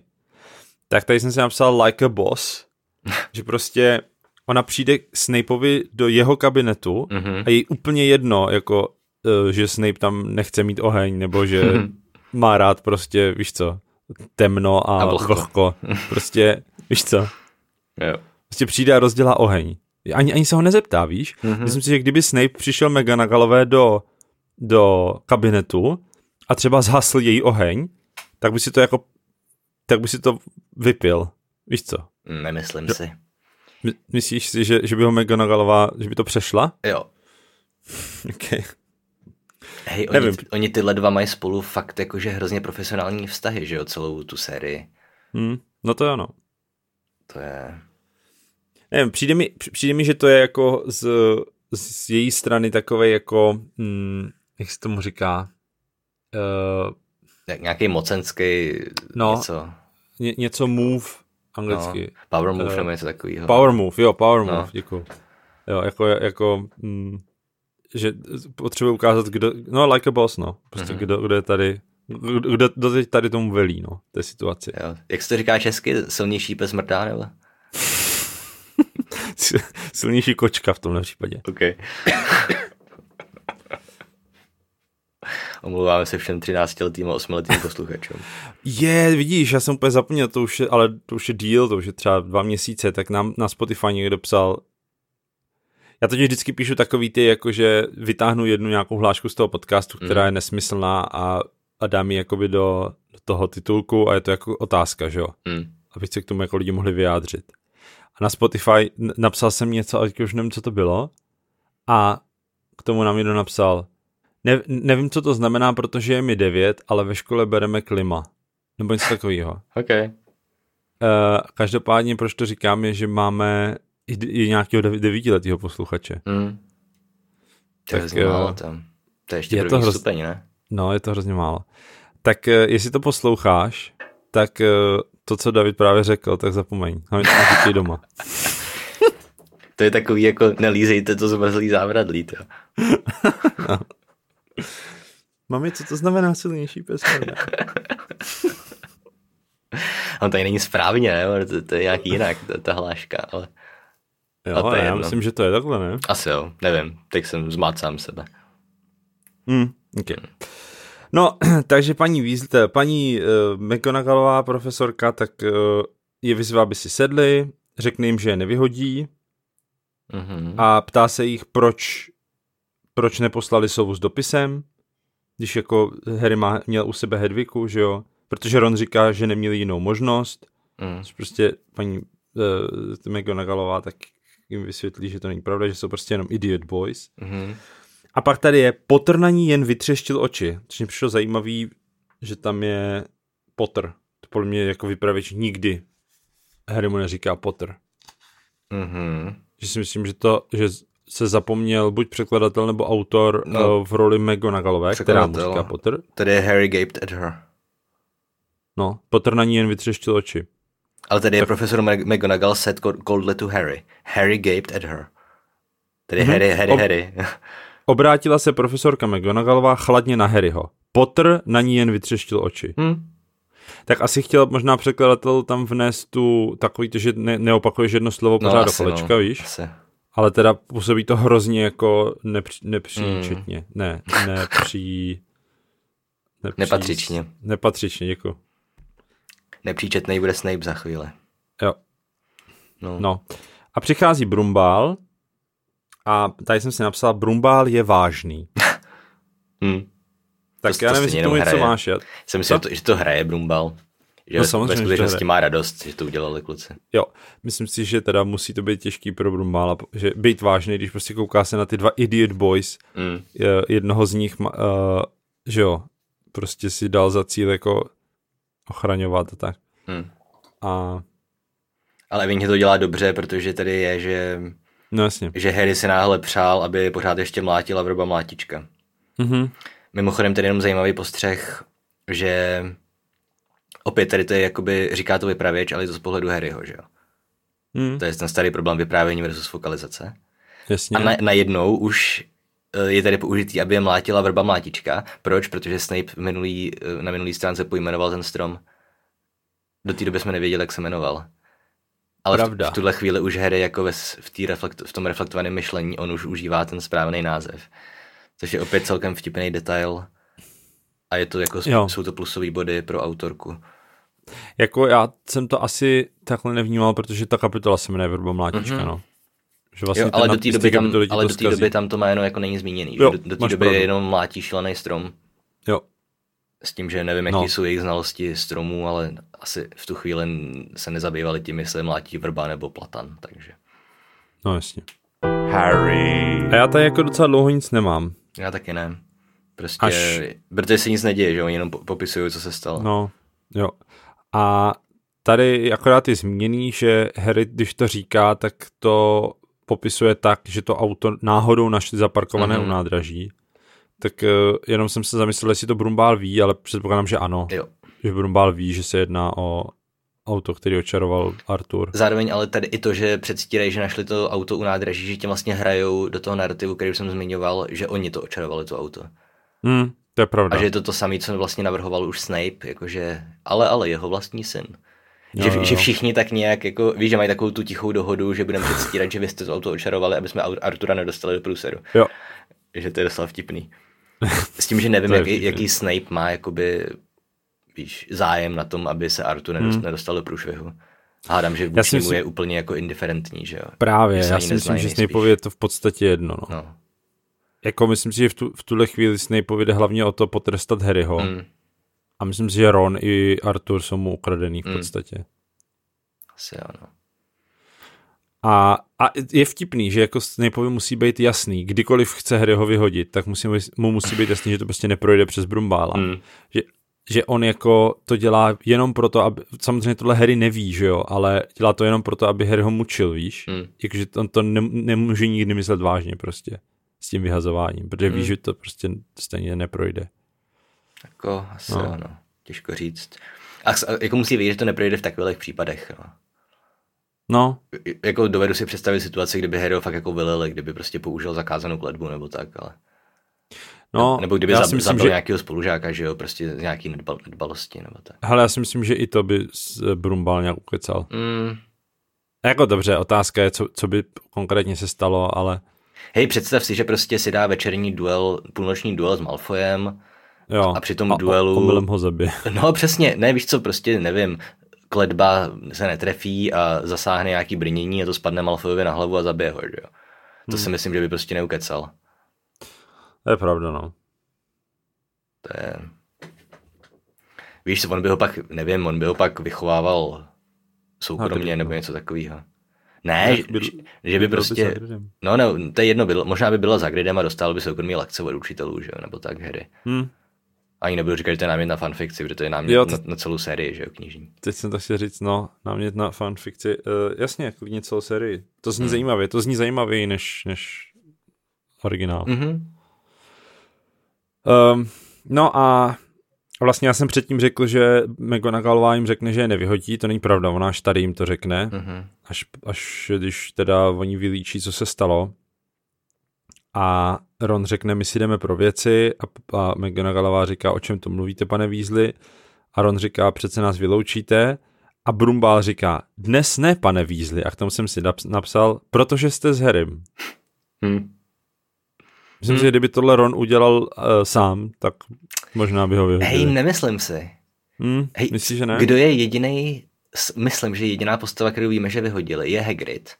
Tak tady jsem si napsal like a boss, (laughs) že prostě ona přijde k Snapeovi do jeho kabinetu Mhm. a jí úplně jedno, jako, eh, že Snape tam nechce mít oheň, nebo že (laughs) má rád prostě, víš co, temno a, A vlhko. vlhko. (laughs) Prostě, víš co, Jo. prostě přijde a rozdělá oheň. Ani, ani se ho nezeptá, víš? Mhm. Mm-hmm. Myslím si, že kdyby Snape přišel McGonagallově do, do kabinetu a třeba zhasl její oheň, tak by si to jako, tak by si to vypil. Víš co? Nemyslím si. My- Myslíš si, že, že by ho McGonagallová, že by to přešla? Jo. (laughs) Okay. Hej, oni, Nevím. oni tyhle dva mají spolu fakt jakože hrozně profesionální vztahy, že jo, celou tu sérii. Hmm, no to je ono. To je... Nevím, přijde mi, přijde mi, že to je jako z, z její strany takové jako, hm, jak se tomu říká, uh, Jak nějaký mocenský No. něco. ně, něco move No, anglicky. power move Eh, nebo něco takového. Power move, jo, power move, No. no. děkuji. Jo, jako, jako hm, že potřebuje ukázat, kdo, no like a boss, no. Prostě Mhm. mm-hmm. kdo, kdo je tady, kdo, kdo, teď tady tomu velí, no, té situaci. Jo. Jak se to říká česky? Silnější pes mrdá, nebo? (laughs) Silnější kočka v tomhle případě. OK. Omlouváme se všem 13 letým a 8 letým posluchačům. Je, vidíš, já jsem úplně zapomněl, to už je, ale to už je díl, to už je třeba dva měsíce, tak nám na Spotify někdo psal, já totiž vždycky píšu takový ty, jakože vytáhnu jednu nějakou hlášku z toho podcastu, která je nesmyslná a, a dám ji jakoby do, do toho titulku a je to jako otázka, že jo, Hmm. aby se k tomu jako lidi mohli vyjádřit. A na Spotify napsal jsem něco, a teďka už nevím, co to bylo a k tomu nám někdo napsal, ne, nevím, co to znamená, protože je mi devět, ale ve škole bereme klima. Nebo něco takového. OK. Uh, každopádně, proč to říkám, je, že máme i, i nějakého dev- devítiletého posluchače. Hmm. To Tak je hrozně jo. málo tam. To je ještě Je je to první hroz- stupeň, ne? No, je to hrozně málo. Tak uh, jestli to posloucháš, tak uh, to, co David právě řekl, tak zapomeň. Hlavně to doma. (laughs) To je takový jako nelízejte to zmrzlý závradlí, to. (laughs) Mami, co to znamená silnější pes? (laughs) On tady není správně, ne? To, to je nějak jinak, ta, ta hláška, ale... Jo, A to je já jedno. myslím, že to je takhle, ne? Asi jo, nevím, teď jsem zmát sám sebe. Hmm, okay. No, (clears throat) takže paní Weasley, paní uh, McGonagallová profesorka, tak uh, je vyzvá, aby si sedli, řekne jim, že je nevyhodí Mhm. a ptá se jich, proč, proč neposlali sovu s dopisem, když jako Harry má, měl u sebe Hedviku, že jo, protože Ron říká, že neměli jinou možnost, Mm. prostě paní uh, McGonagallová tak jim vysvětlí, že to není pravda, že jsou prostě jenom idiot boys. Mhm. A pak tady je Potter na ní jen vytřeštil oči, což mi přišlo zajímavý, že tam je Potter. To podle mě jako vypravěč nikdy Harry mu neříká Potter. Mhm. Že si myslím, že to, že se zapomněl buď překladatel nebo autor No. no. v roli McGonagallové, která mu říká Potter. Tady je Harry gaped at her. No, Potter na ní jen vytřeštil oči. Ale tady je profesor Mag- McGonagall said co- coldly to Harry. Harry gaped at her. Tady Mhm. Harry, Harry, Ob- Harry. (laughs) Obrátila se profesorka McGonagallová chladně na Harryho. Potter na ní jen vytřeštil oči. Hm. Tak asi chtěl možná překladatel tam vnést tu takový to, že ne, neopakuješ jedno slovo pořád do asi, kolečka, no, víš? Asi. Ale teda působí to hrozně jako nepři, nepříčetně. Ne, nepří... (laughs) nepří Nepatřičně. Nepatřičně, děkuji. Nepříčetnej bude Snape za chvíli. Jo, No. no. A přichází Brumbál a tady jsem si napsal, Brumbál je vážný. (laughs) Hm. Tak To- já to nevím, jestli tomu jenom něco hraje. máš. Já, Jsem si, to, že to hraje Brumbal. Že No ve- samozřejmě, ve skutečnosti má radost, že to udělali kluci. jo, myslím si, že teda musí to být těžký pro Brumbála, že být vážný, když prostě kouká se na ty dva idiot boys, Mm. je- jednoho z nich, uh, že jo, prostě si dal za cíl jako ochraňovat a tak. Mm. A Ale evidentně to dělá dobře, protože tady je, že, no jasně. že Harry si náhle přál, aby pořád ještě mlátila vroba mlátička. Mhm. Mimochodem tady jenom zajímavý postřeh, že opět tady to je jakoby, říká to vypravěč, ale je to z pohledu Harryho, že jo. Mm, To je ten starý problém vyprávění versus fokalizace. jasně. A na, najednou už eh, je tady použitý, aby je mlátila vrba mlátička. Proč? Protože Snape v minulý, eh, na minulý stránce pojmenoval ten strom. Do té doby jsme nevěděli, jak se jmenoval. Ale v, Pravda. v tuhle chvíli už Harry jako ve, v, tý reflekt, v tom reflektovaném myšlení, on už užívá ten správný název. Což je opět celkem vtipný detail. A je to jako, Jo. jsou to plusové body pro autorku. Jako já jsem to asi takhle nevnímal, protože ta kapitola se jmenuje Vrba mlátička, Mhm. no. Že vlastně Jo, ale do té doby, tam, ale to do té doby tam to jméno jako není zmíněný. Jo, že? do, do té doby pravdu. jenom mlátí šílený strom. Jo, S tím, že nevím, No. jaký jsou jejich znalosti stromů, ale asi v tu chvíli se nezabývali tím, jestli mlátí vrba nebo platan, takže no jasně. Harry. A já tady jako docela dlouho nic nemám. já taky ne. Prostě, Až- protože se nic neděje, že oni jenom po- popisují, co se stalo. No, jo. A tady akorát je zmíněný, že Harry, když to říká, tak to popisuje tak, že to auto náhodou našli zaparkované Mhm. mm-hmm. u nádraží. Tak uh, jenom jsem se zamyslel, jestli to Brumbál ví, ale předpokládám, že ano. Jo. Že Brumbál ví, že se jedná o auto, který očaroval Artur. Zároveň ale tady i to, že předstírají, že našli to auto u nádraží, že tě vlastně hrajou do toho narrativu, který už jsem zmiňoval, že oni to očarovali, to auto. Hmm, to je pravda. A že je to to samé, co vlastně navrhoval už Snape, jakože, ale, ale jeho vlastní syn. Jo, Že, jo, že jo. všichni tak nějak, jako, víš, že mají takovou tu tichou dohodu, že budeme předstírat, že vy jste to auto očarovali, aby jsme Ar- Artura nedostali do průseru. Jo. Že to je docela vtipný. (laughs) S tím, že nevím, jaký, jaký Snape má jakoby, víš, zájem na tom, aby se Artur nedost, Hmm. nedostal do průšvihu. Hádám, že Já vůči si němu myslím- je úplně jako indiferentní, že jo. Právě, Že já si myslím, že. Snapeovi je to v podstatě jedno. No. No. Jako myslím si, že v, tu, v tuhle chvíli Snapeovi jde hlavně o to potrestat Harryho. Mm, A myslím si, že Ron i Arthur jsou mu ukradený v Mm. podstatě. asi jo, no. A, a je vtipný, že jako Snapeovi musí být jasný, kdykoliv chce Harryho vyhodit, tak musí, mu musí být jasný, že to prostě neprojde přes Brumbála. Mm. Že, že on jako to dělá jenom proto, aby, samozřejmě tohle Harry neví, že jo, ale dělá to jenom proto, aby Harry ho mučil, víš? Mm. Jakože on to ne, nemůže nikdy myslet vážně prostě s tím vyhazováním, protože ví, Mm. že to prostě stejně neprojde. Jako, asi No. no. jo, no. Těžko říct. A, jako musí vědět, že to neprojde v takových případech. No. No, jako dovedu si představit situaci, kdyby Harry fakt jako vylili, kdyby prostě použil zakázanou kletbu nebo tak, ale No, nebo kdyby já zab, myslím, zabil že... nějakého spolužáka, že jo, prostě z nějaký nedbal, nedbalosti nebo tak. Hele, já si myslím, že i to by s- Brumbal nějak ukecal. Mm. Jako dobře, otázka je, co, co by konkrétně se stalo, ale Hej, představ si, že prostě si dá večerní duel, půlnoční duel s Malfojem jo. a při tom a, duelu... omylem ho zabije. (laughs) No přesně, ne, víš co, prostě nevím, kledba se netrefí a zasáhne nějaký brnění a to spadne Malfojovi na hlavu a zabije ho, že jo. To Hmm. si myslím, že by prostě neukecal. To je pravda, no. To je... Víš, on by ho pak, nevím, on by ho pak vychovával soukromně Hagrid, nebo no. něco takového. Ne, že, byl- že, by by prostě, Hagridem. no ne, to je jedno, bylo, možná by byla za Gridem a dostal by soukromý lekce od učitelů, že jo, nebo tak Harry. Hm, Ani nebudu říkat, že to je námět na fanfikci, protože to je námět Jo, to- na, na, celou sérii, že jo, knižní. teď jsem to chtěl říct, no, námět na fanfikci. Uh, jasně, klidně celou sérii. To zní Hmm. zajímavě, to zní zajímavěji než, než originál. Mhm. Um, no a vlastně já jsem předtím řekl, že McGonagallová jim řekne, že je nevyhodí, to není pravda, ona až tady jim to řekne, Mhm. až, až když teda oni vylíčí, co se stalo. A Ron řekne, my si jdeme pro věci a, a McGonagallová říká, o čem to mluvíte, pane Weasley? A Ron říká, přece nás vyloučíte. A Brumbál říká, dnes ne, pane Weasley. A k tomu jsem si naps- napsal, protože jste s Harrym. Hm. Myslím Hmm. si, že kdyby tohle Ron udělal uh, sám, tak možná by ho vyhodili. Hej, nemyslím si. Hmm, Hej, myslíš, že ne? Kdo je jediný, myslím, že jediná postava, kterou víme, že vyhodili, je Hagrid.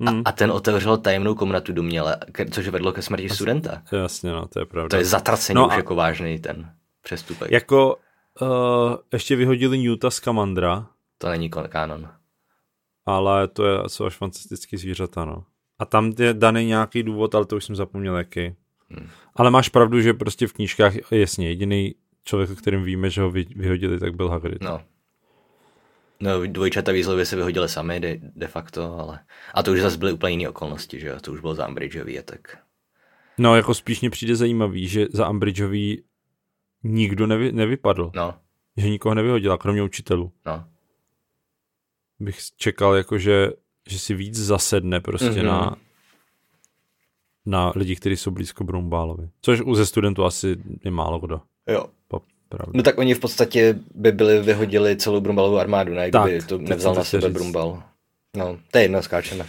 Hmm. A, a ten otevřel tajemnou komnatu doměle, ke- což vedlo ke smrti studenta. Jasně, no, to je pravda. To je zatracení No už a- jako vážný ten přestupek. Jako uh, ještě vyhodili Newta z Kamandra, To není kanon. ale to je, jsou až fantastický zvířata, no. A tam je daný nějaký důvod, ale to už jsem zapomněl jaký. Hmm. Ale máš pravdu, že prostě v knížkách jasně jediný člověk, o kterém víme, že ho vy, vyhodili, tak byl Hagrid. No. No, dvojčata Weasleyovi se vyhodili sami de, de facto, ale... A to už zase byly úplně jiné okolnosti, že jo? To už bylo za Umbridgeový a tak... No, jako spíš mě přijde zajímavý, že za Umbridgeový nikdo nevy, nevypadl. No, Že nikoho nevyhodila, kromě učitelů. no. Bych čekal, jako že, že si víc zasedne prostě Mhm. mm-hmm. na na lidi, kteří jsou blízko Brumbálovi. Což u ze studentů asi je málo kdo. Jo. Po pravdě. No tak oni v podstatě by byli vyhodili celou Brumbalovou armádu, ne? Kdyby Tak, to nevzal na sebe říct. Brumbal. No, to je jedno, skáčeme.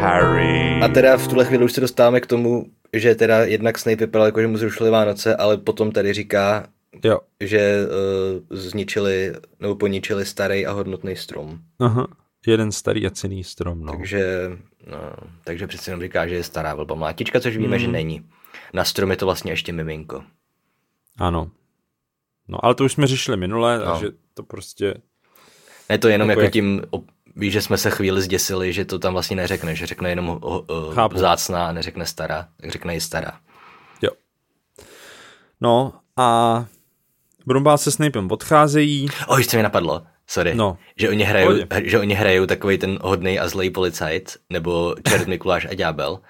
Harry. A teda v tuhle chvíli už se dostáváme k tomu, že teda jednak Snape vypadal jako, že mu zrušili Vánoce, ale potom tady říká, Jo. že uh, zničili nebo poničili starý a hodnotný strom. Aha. Jeden starý a cený strom, no. Takže, no, takže přece jenom říká, že je stará vlba mlátička, což víme, Hmm. že není. Na strom je to vlastně ještě miminko. Ano. No, ale to už jsme řešili minule, No. takže to prostě... Ne to jenom Jako jako, jak- tím, víš, že jsme se chvíli zděsili, že to tam vlastně neřekne, že řekne jenom ho, Chápu. vzácná a neřekne stará, tak řekne i stará. Jo. No a Brumbál se Snapem odcházejí. O, ještě mi napadlo, sorry, No. že, oni hrajou, že oni hrajou takový ten hodný a zlej policajt, nebo čert (laughs) Mikuláš a ďábel,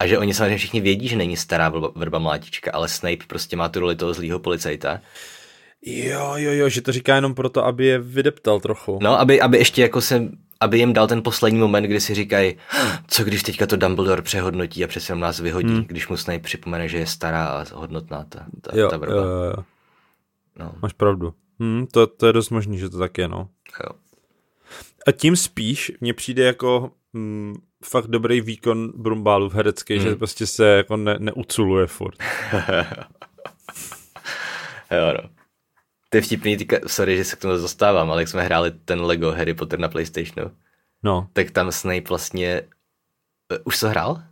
a že oni samozřejmě všichni vědí, že není stará vrba, mlátička, ale Snape prostě má tu roli toho zlýho policajta. Jo, jo, jo, že to říká jenom proto, aby je vydeptal trochu. No, aby, aby ještě jako se, aby jim dal ten poslední moment, kdy si říkají, co když teďka to Dumbledore přehodnotí a přece nás vyhodí, hmm. když mu Snape připomene, že je stará a hodnotná ta, ta, jo, ta vrba. jo, jo, jo. No, Máš pravdu. Hm, to, to je dost možný, že to tak je, no. jo. A tím spíš mně přijde jako mm, fakt dobrý výkon Brumbálu v herecký, Hmm. že prostě se jako ne, neuculuje furt. (laughs) jo, no. To je vtipný, týka, sorry, že se k tomu dostávám, ale jak jsme hráli ten Lego Harry Potter na Playstationu, No, tak tam Snape vlastně, uh, už to hrál?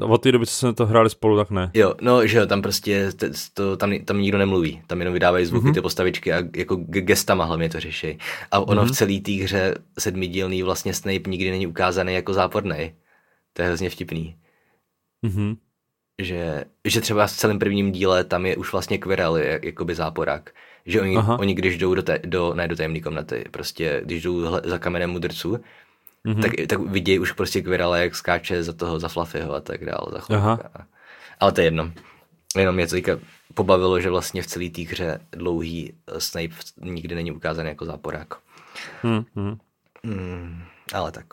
Od té doby, co jsme to hráli spolu, tak ne. Jo, no, že jo, tam prostě, to, tam, tam nikdo nemluví, tam jenom vydávají zvuky, mm-hmm. ty postavičky a jako gestama hlavně to řeší. A ono mm-hmm. v celé té hře sedmidílný vlastně Snape nikdy není ukázaný jako záporný. To je hrozně vtipný. Mhm. Že, že třeba v celém prvním díle tam je už vlastně Quirrell, jakoby záporák. Že oni, Aha. oni když jdou do, té, do, ne do tajemné komnaty, prostě když jdou za kamenem mudrců, Mhm. Mm-hmm. tak, tak vidějí už prostě Quirrella, jak skáče za toho, za Fluffyho a tak dále. Za Aha. Ale to je jedno. Jenom mě to teďka pobavilo, že vlastně v celé té hře dlouhý eh, Snape nikdy není ukázaný jako záporák. Hm, hm. Hmm, ale tak.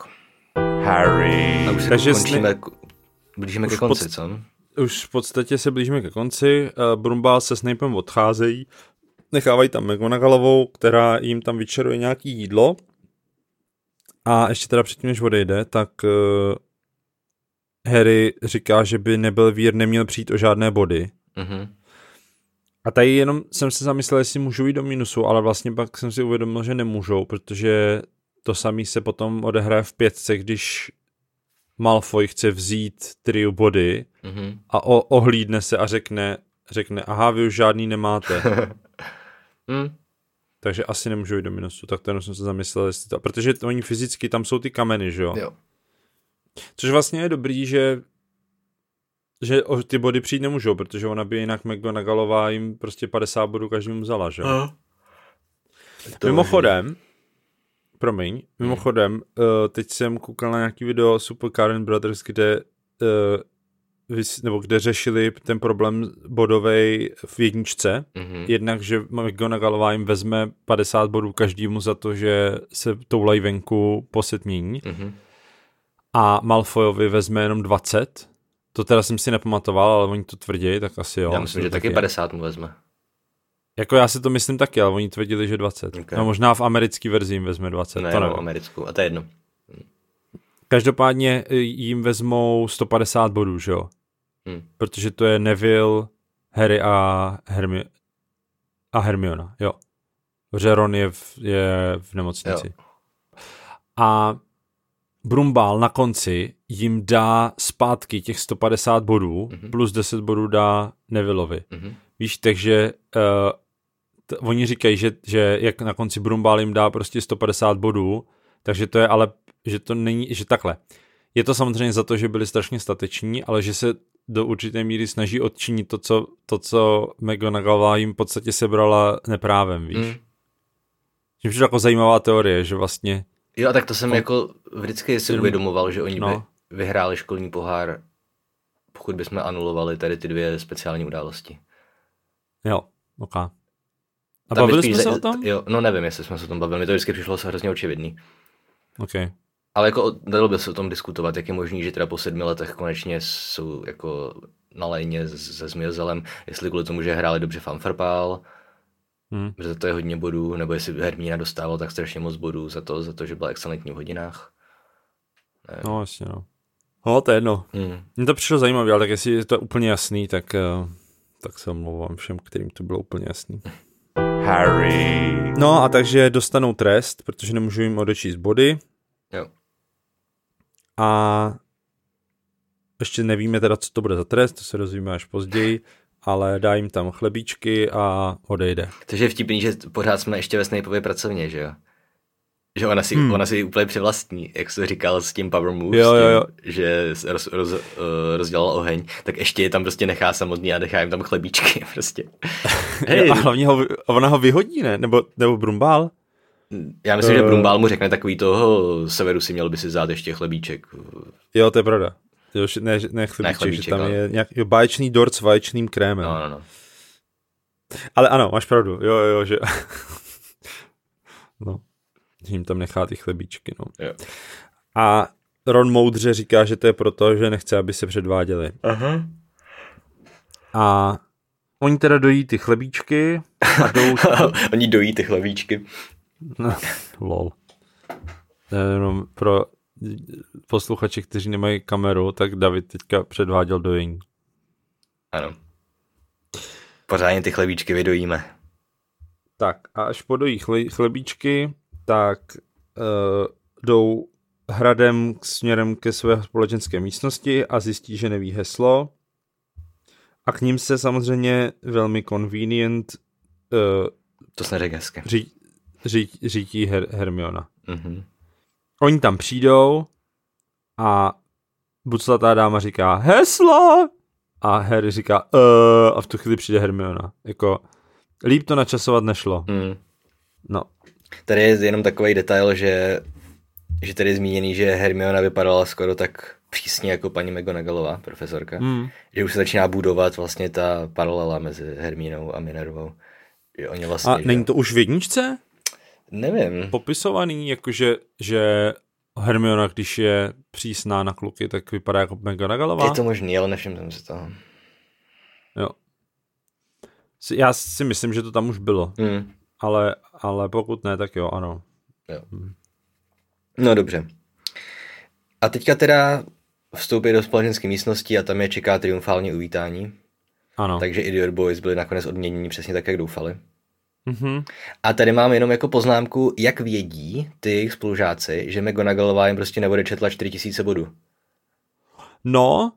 Harry. A už se Takže končíme, k- blížíme ke už pod- konci, co? už v podstatě se blížíme ke konci. Uh, Brumbal se Snapem odcházejí, nechávají tam McGonagallovou, která jim tam vyčeruje nějaký jídlo. A ještě teda předtím, než odejde, tak uh, Harry říká, že by nebyl vír neměl přijít o žádné body. Mhm. A tady jenom jsem se zamyslel, jestli můžou jít do minusu, ale vlastně pak jsem si uvědomil, že nemůžou, protože to samý se potom odehraje v pětce, když Malfoy chce vzít trio body Mhm. a o, ohlídne se a řekne, řekne, aha, vy už žádný nemáte, Hm. (laughs) takže asi nemůžou jít do minusu. Tak to jsem se zamyslel, jestli to, protože oni fyzicky, tam jsou ty kameny, že jo? Jo. Což vlastně je dobrý, že že o ty body přijít nemůžou, protože ona by jinak McGonagallová jim prostě 50 bodů každému vzala, že jo? To Mimochodem, promiň, mimochodem, uh, teď jsem koukal na nějaký video Super Karen Brothers, kde uh, nebo kde řešili ten problém bodovej v jedničce. Mhm. Jednak, že McGonagallová jim vezme 50 bodů každému za to, že se toulají venku po setmění Mhm. a Malfoyovi vezme jenom 20. To teda jsem si nepamatoval, ale oni to tvrdí, tak asi jo. Já myslím, že taky je. 50 mu vezme. Jako já si to myslím taky, ale oni tvrdili, že 20. Ok. No možná v americké verzi jim vezme 20, Ne, to no, nevím. americkou. A to je jedno. Každopádně e, jim vezmou 150 bodů, že jo? Hm. Protože to je Neville, Harry a, Hermi- a Hermiona, jo. Protože Ron je v, je v nemocnici. A Brumbal na konci jim dá zpátky těch 150 bodů, Mhm. plus 10 bodů dá Nevilleovi. Mhm. Víš, takže uh, t- oni říkají, že, že jak na konci Brumbal jim dá prostě 150 bodů, takže to je ale, že to není, že takhle. Je to samozřejmě za to, že byli strašně stateční, ale že se do určité míry snaží odčinit to, co, to, co McGonagall jim v podstatě sebrala neprávem, víš. Mm. Že jako zajímavá teorie, že vlastně, Jo, a tak to jsem jako vždycky si uvědomoval, že oni No. by vyhráli školní pohár, pokud bychom anulovali tady ty dvě speciální události. jo, ok. A Tam bavili jsme se za- o tom? Jo, no nevím, jestli jsme se o tom bavili, mi to vždycky přišlo se hrozně očividný. Ok. Ale jako dalo by se o tom diskutovat, jak je možný, že teda po sedmi letech konečně jsou jako na lejně se Zmiozelem, jestli kvůli tomu, že hráli dobře fanfarpál, Hm. že to je hodně bodů, nebo jestli Hermína dostával tak strašně moc bodů za to, za to, že byla excelentní v hodinách. No, jasně, no. No, to je jedno. Hmm. Mně to přišlo zajímavé, ale tak jestli je to úplně jasný, tak, eh, tak se omlouvám všem, kterým to bylo úplně jasný. Harry. No a takže dostanou trest, protože nemůžu jim odečíst body Jo. A ještě nevíme teda, co to bude za trest, to se dozvíme až později, ale dá jim tam chlebíčky a odejde. Takže je vtipný, že pořád jsme ještě ve Snapeově pracovně, že jo? Že ona si, hmm. ona si úplně přivlastní, jak jsi říkal s tím Power Move, Jo, tím, jo, jo. že s- roz, roz, uh, rozdělal oheň, tak ještě je tam prostě nechá samotný a nechá jim tam chlebíčky (laughs) prostě. (laughs) Hej, A hlavně ho, ona ho vyhodí, ne? Nebo, nebo Brumbál? Já myslím, že Eh. Brumbál mu řekne takový toho severu si měl by si vzát ještě chlebíček. Jo, to je pravda. Jo, že- ne, že- ne chlebíček, chlebíček, že tam ale- je nějak, jo, báječný dort s vaječným krémem. No, no, no. Ale ano, máš pravdu. Jo, jo, že... (laughs) no, že jim tam nechá ty chlebíčky, no. Jo. A Ron moudře říká, že to je proto, že nechce, aby se předváděli. Aha. A oni teda dojí ty chlebíčky a jdou... (laughs) Oni dojí ty chlebíčky. No, lol. Jenom pro posluchače, kteří nemají kameru, tak David teďka předváděl dojení. Ano. Pořádně ty chlebíčky vydojíme. Tak a až podojí chle, chlebíčky, tak uh, jdou hradem k- směrem ke své společenské místnosti a zjistí, že neví heslo. A k ním se samozřejmě velmi convenient uh, To jsme řekl hezky. ří, ří, řítí Her, Hermiona. Mhm. Oni tam přijdou a buclatá dáma říká heslo a Harry říká uh, a v tu chvíli přijde Hermiona. Jako líp to načasovat nešlo. Mm. No, Tady je jenom takový detail, že, že tady je zmíněný, že Hermiona vypadala skoro tak přísně jako paní McGonagallová, profesorka. mm. Že už se začíná budovat vlastně ta paralela mezi Hermínou a Minervou. Že oni vlastně, A že... není to už v jedničce Nevím. popisovaný, jakože že Hermiona, když je přísná na kluky, tak vypadá jako McGonagallová? Je to možný, ale nevšiml jsem si toho. Já si myslím, že to tam už bylo, Hmm. ale, ale pokud ne, tak jo, ano. Jo. No dobře. A teďka teda vstoupí do společenské místnosti a tam je čeká triumfální uvítání. Ano. Takže Idiot Boys byli nakonec odměněni přesně tak, jak doufali. Mhm. A tady mám jenom jako poznámku, jak vědí ty spolužáci, že McGonagallová jim prostě nebude četla 4000 bodů. No,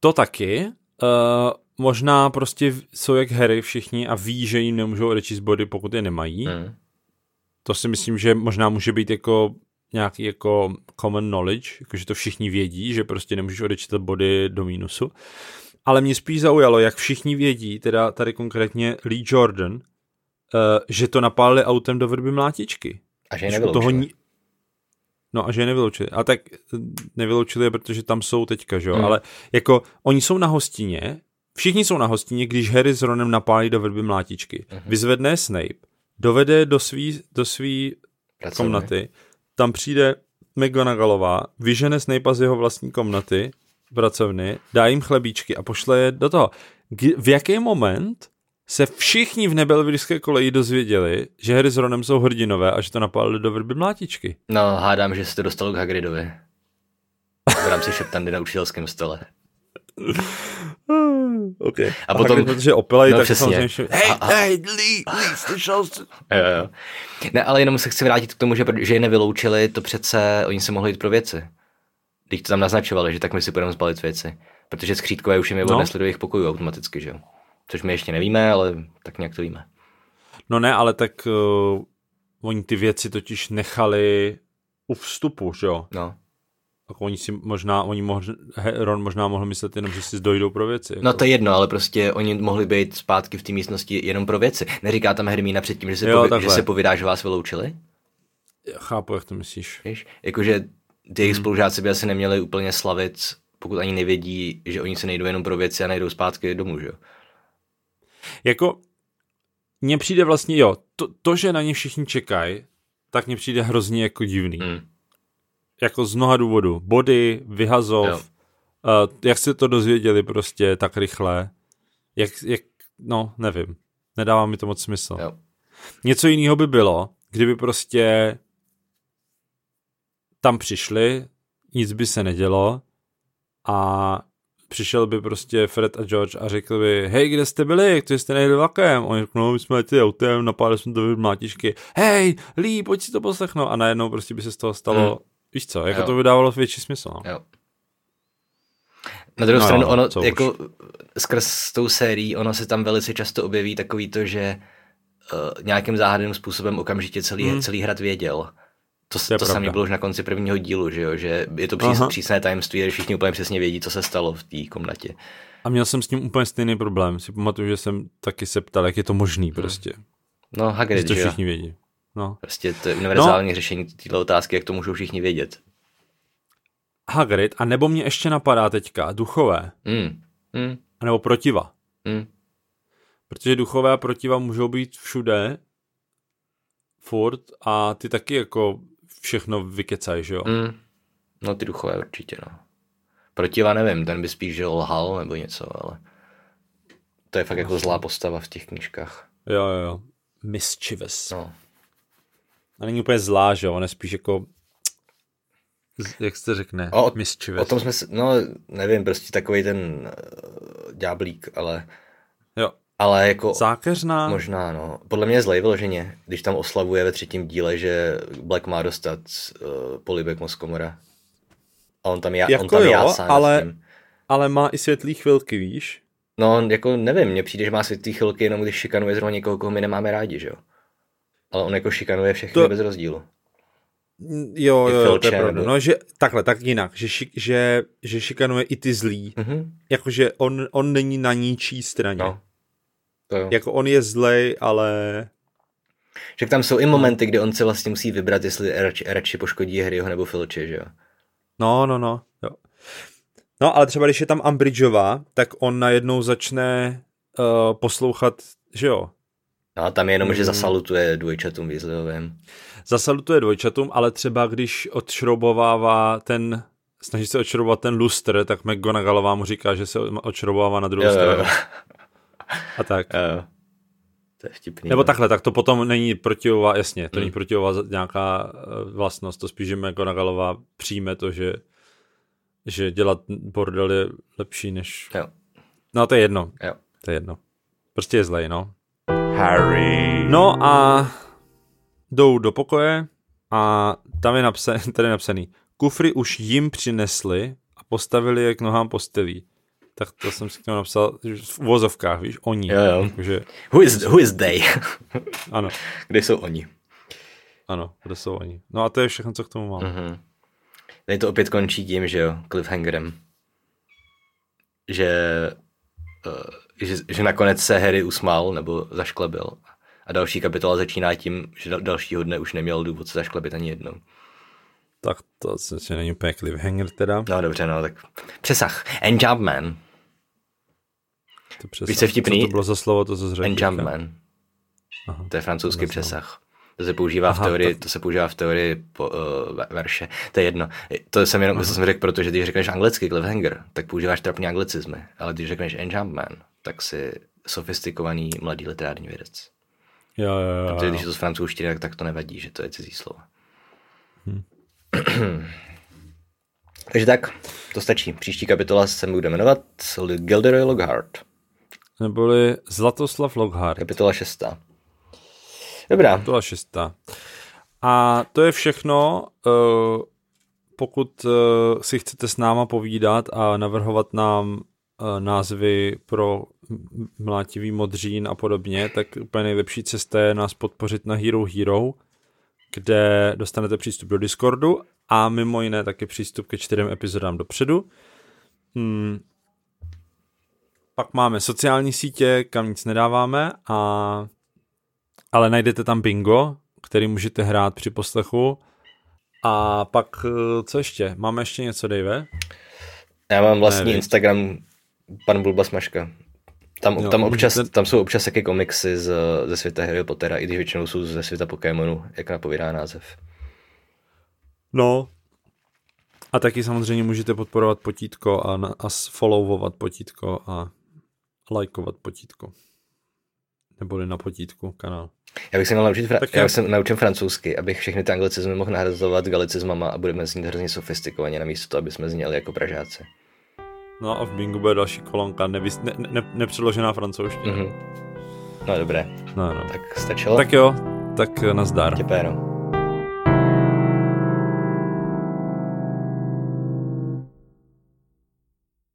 to taky. Uh, možná prostě jsou jak Harry všichni a ví, že jim nemůžou odečíst body, pokud je nemají. Hmm. To si myslím, že možná může být jako nějaký jako common knowledge, jako že to všichni vědí, že prostě nemůžeš odečítat body do mínusu. Ale mě spíš zaujalo, jak všichni vědí, teda tady konkrétně Lee Jordan, že to napálili autem do vrby mlátičky. A že je nevyloučili. toho ni- No a že je nevyloučili. A tak eh, nevyloučili je, protože tam jsou teďka, že jo? Hmm. Ale jako oni jsou na hostině, všichni jsou na hostině, když Harry s Ronem napálí do vrby mlátičky. Mhm. Vyzvedne Snape, dovede do svý, do svý komnaty, tam přijde McGonagallová, vyžene Snape z jeho vlastní komnaty, pracovny, dá jim chlebíčky a pošle je do toho. V jaký moment se všichni v nebelvidské koleji dozvěděli, že Harry s Ronem jsou hrdinové a že to napálili do vrby mlátičky? No, hádám, že se to dostalo k Hagridovi. V rámci šeptandy na učitelském stole. (laughs) Okay. A potom- protože opilej, no tak přesně. samozřejmě Hej, A- a- hej, Lee, Lee, slyšel jsi? Jo, jo. Ne, ale jenom se chci vrátit k tomu, že, že je nevyloučili, to přece oni se mohli jít pro věci. Když to tam naznačovali, že tak my si budeme zbalit věci. Protože skřítkové už jim je No. odnesli do jejich pokojů automaticky, že jo. Což my ještě nevíme, ale tak nějak to víme. No ne, ale tak uh, oni ty věci totiž nechali u vstupu, že jo? No. Tak oni si možná, oni mohl, Ron možná mohl myslet jenom, že si dojdou pro věci. Jako. No to je jedno, ale prostě oni mohli být zpátky v té místnosti jenom pro věci. Neříká tam Hermína předtím, že se, Jo, povi- že se povídá, že vás vyloučili? Já chápu, jak to myslíš. Víš? Jakože ty jejich spolužáci by asi neměli úplně slavit, pokud ani nevědí, že oni se nejdou jenom pro věci a nejdou zpátky domů, že jo? Jako, mně přijde vlastně, jo, to, to že na ně všichni čekají, tak mně přijde hrozně jako divný. Mm. Jako z mnoha důvodů. Body, vyhazov, Jo. uh, jak se to dozvěděli prostě tak rychle. Jak, jak, no, nevím. Nedává mi to moc smysl. Jo. Něco jiného by bylo, kdyby prostě tam přišli, nic by se nedělo a přišel by prostě Fred a George a řekl by, hej, kde jste byli, to jste nejeli vlakem? Oni řeknou, no, my jsme letěli autem, napálili jsme do mlátičky, hej, Lee, pojď si to poslechnout a najednou prostě by se z toho stalo, Hmm. víš co, jako Jo. to by dávalo větší smysl. No. Jo. Na druhou No, stranu, no, ono, co už. jako skrz tou sérií, ono se tam velice často objeví takový to, že uh, nějakým záhadným způsobem okamžitě celý, hmm. celý hrad věděl. To, To to, to samé bylo už na konci prvního dílu, že jo? že je to přís, přísné tajemství, že všichni úplně přesně vědí, co se stalo v té komnatě. A měl jsem s tím úplně stejný problém. Si pamatuju, že jsem taky se ptal, jak je to možný prostě. No, Že Hagrid, to že jo? všichni vědí. No. Prostě to je univerzální no. řešení této otázky, jak to můžou všichni vědět. Hagrid, a nebo mě ještě napadá teďka duchové, Mm. Mm. anebo protiva. Mm. Protože duchové a protiva můžou být všude, furt, a ty taky jako všechno vykecají, že jo? Mm. No ty duchové určitě, no. Protiva nevím, ten by spíš že lhal nebo něco, ale to je fakt jako zlá postava v těch knížkách. Jo, jo, jo. Mischievous. No. A není úplně zlá, že jo? On je spíš jako, jak se řekne, O, mischievous. O tom jsme, se, no nevím, prostě takový ten uh, ďáblík, ale, Jo. Ale jako Zákeřná. možná, no. Podle mě je zlej vyloženě, když tam oslavuje ve třetím díle, že Black má dostat uh, polibek Moskomora. A on tam, já, on Jako tam jo, nad ale-. Ale má i světlý chvilky, víš? No, jako nevím, mně přijde, že má světlý chvilky jenom když šikanuje zrovna někoho, koho my nemáme rádi, že jo? Ale on jako šikanuje všechny To- bez rozdílu. Jo, I jo, jo, to je pravda. nebo- No, že takhle, tak jinak, že, šik, že, že šikanuje i ty zlý. Mhm. Jakože on, on není na ničí straně. No. To jo. Jako on je zlej, ale... Že tam jsou i momenty, kdy on se vlastně musí vybrat, jestli radši, radši poškodí Harryho nebo Filče, že jo? No, no, no. Jo. No, ale třeba když je tam Umbridgeová, tak on najednou začne uh, poslouchat, že jo, No a tam je jenom, že Mm. zasalutuje dvojčatům Weasleyovým. zasalutuje dvojčatům, ale třeba když odšroubovává ten, snaží se odšroubovat ten lustr, tak McGonagallová mu říká, že se odšroubovává na druhou Jo, jo, stranu. jo. (laughs) a tak. Jo. To je vtipný. Nebo no. takhle, tak to potom není protivová, jasně, to Hmm. není protivová za- nějaká eh, vlastnost, to spíš, že McGonagallová přijme to, že, že dělat bordel je lepší než... Jo. No to je jedno, Jo. to je jedno. Prostě je zlej, no. Harry. No a jdou do pokoje a tam je napsaný, (laughs) tady je napsaný, kufry už jim přinesli a postavili je k nohám postelí. Tak to jsem si k tomu napsal v uvozovkách, víš, oni. Jo, jo. Jakože, Who is, who is they? (laughs) ano, Kde jsou oni? ano, kde jsou oni. No a to je všechno, co k tomu mám. Mhm. Tady to opět končí tím, že jo, cliffhangerem. Že, uh, že, že nakonec se Harry usmál nebo zašklebil. A další kapitola začíná tím, že dal, dalšího dne už neměl důvod se zašklebit ani jednou. Tak to asi není úplně cliffhanger teda. No dobře, no tak přesah. Enjambment. To přesah. Víš, co vtipný? Co to bylo za slovo, to co jsi řekl? Enjambment. Aha. To je francouzský neznám. přesah. To se používá Aha, v teorii, to- to... se používá v teorii po, uh, verše. To je jedno. To jsem jenom, to jsem řekl, protože když řekneš anglicky cliffhanger, tak používáš trapný anglicizmy. Ale když řekneš enjambment, tak si sofistikovaný mladý literární vědec. Jo, jo, jo. Protože jo. když je to z francouzštiny, tak, tak to nevadí, že to je cizí slovo. Hm. (clears throat) Takže tak, to stačí. Příští kapitola se bude jmenovat Gilderoy Lockhart. Neboli Zlatoslav Lockhart. Kapitola šestá. Dobrá. To byla šestá. A to je všechno. eh, Pokud eh, si chcete s náma povídat a navrhovat nám eh, názvy pro mlátivý modřín a podobně, tak úplně nejlepší cesta je nás podpořit na Hero Hero, kde dostanete přístup do Discordu a mimo jiné taky přístup ke čtyřem epizodám dopředu. Hmm. Pak máme sociální sítě, kam nic nedáváme, a... ale najdete tam bingo, který můžete hrát při poslechu. A pak, eh, co ještě? Máme ještě něco, Dave? Já mám vlastní Ne. Instagram pan Bulba Smažka. Tam, Jo, tam, občas, můžete- tam jsou občas taky komiksy z, ze světa Harry Pottera, i když většinou jsou ze světa Pokémonu, jak napovídá název. No. A taky samozřejmě můžete podporovat potítko a, na, a followovat potítko a lajkovat potítko. Neboli na potítku kanál. Já bych se měl naučit, fra- Tak já bych se naučím francouzsky, abych všechny ty anglicizmy mohl nahrazovat galicizmama a budeme znít hrozně sofistikovaně, namísto toho, aby jsme zněli jako Pražáci. No a v bingu bude další kolonka nevys- ne, ne, nepředložená francouzština. Mhm. No dobré, No, no. tak stačilo? Tak jo, tak nazdar. Těpéro.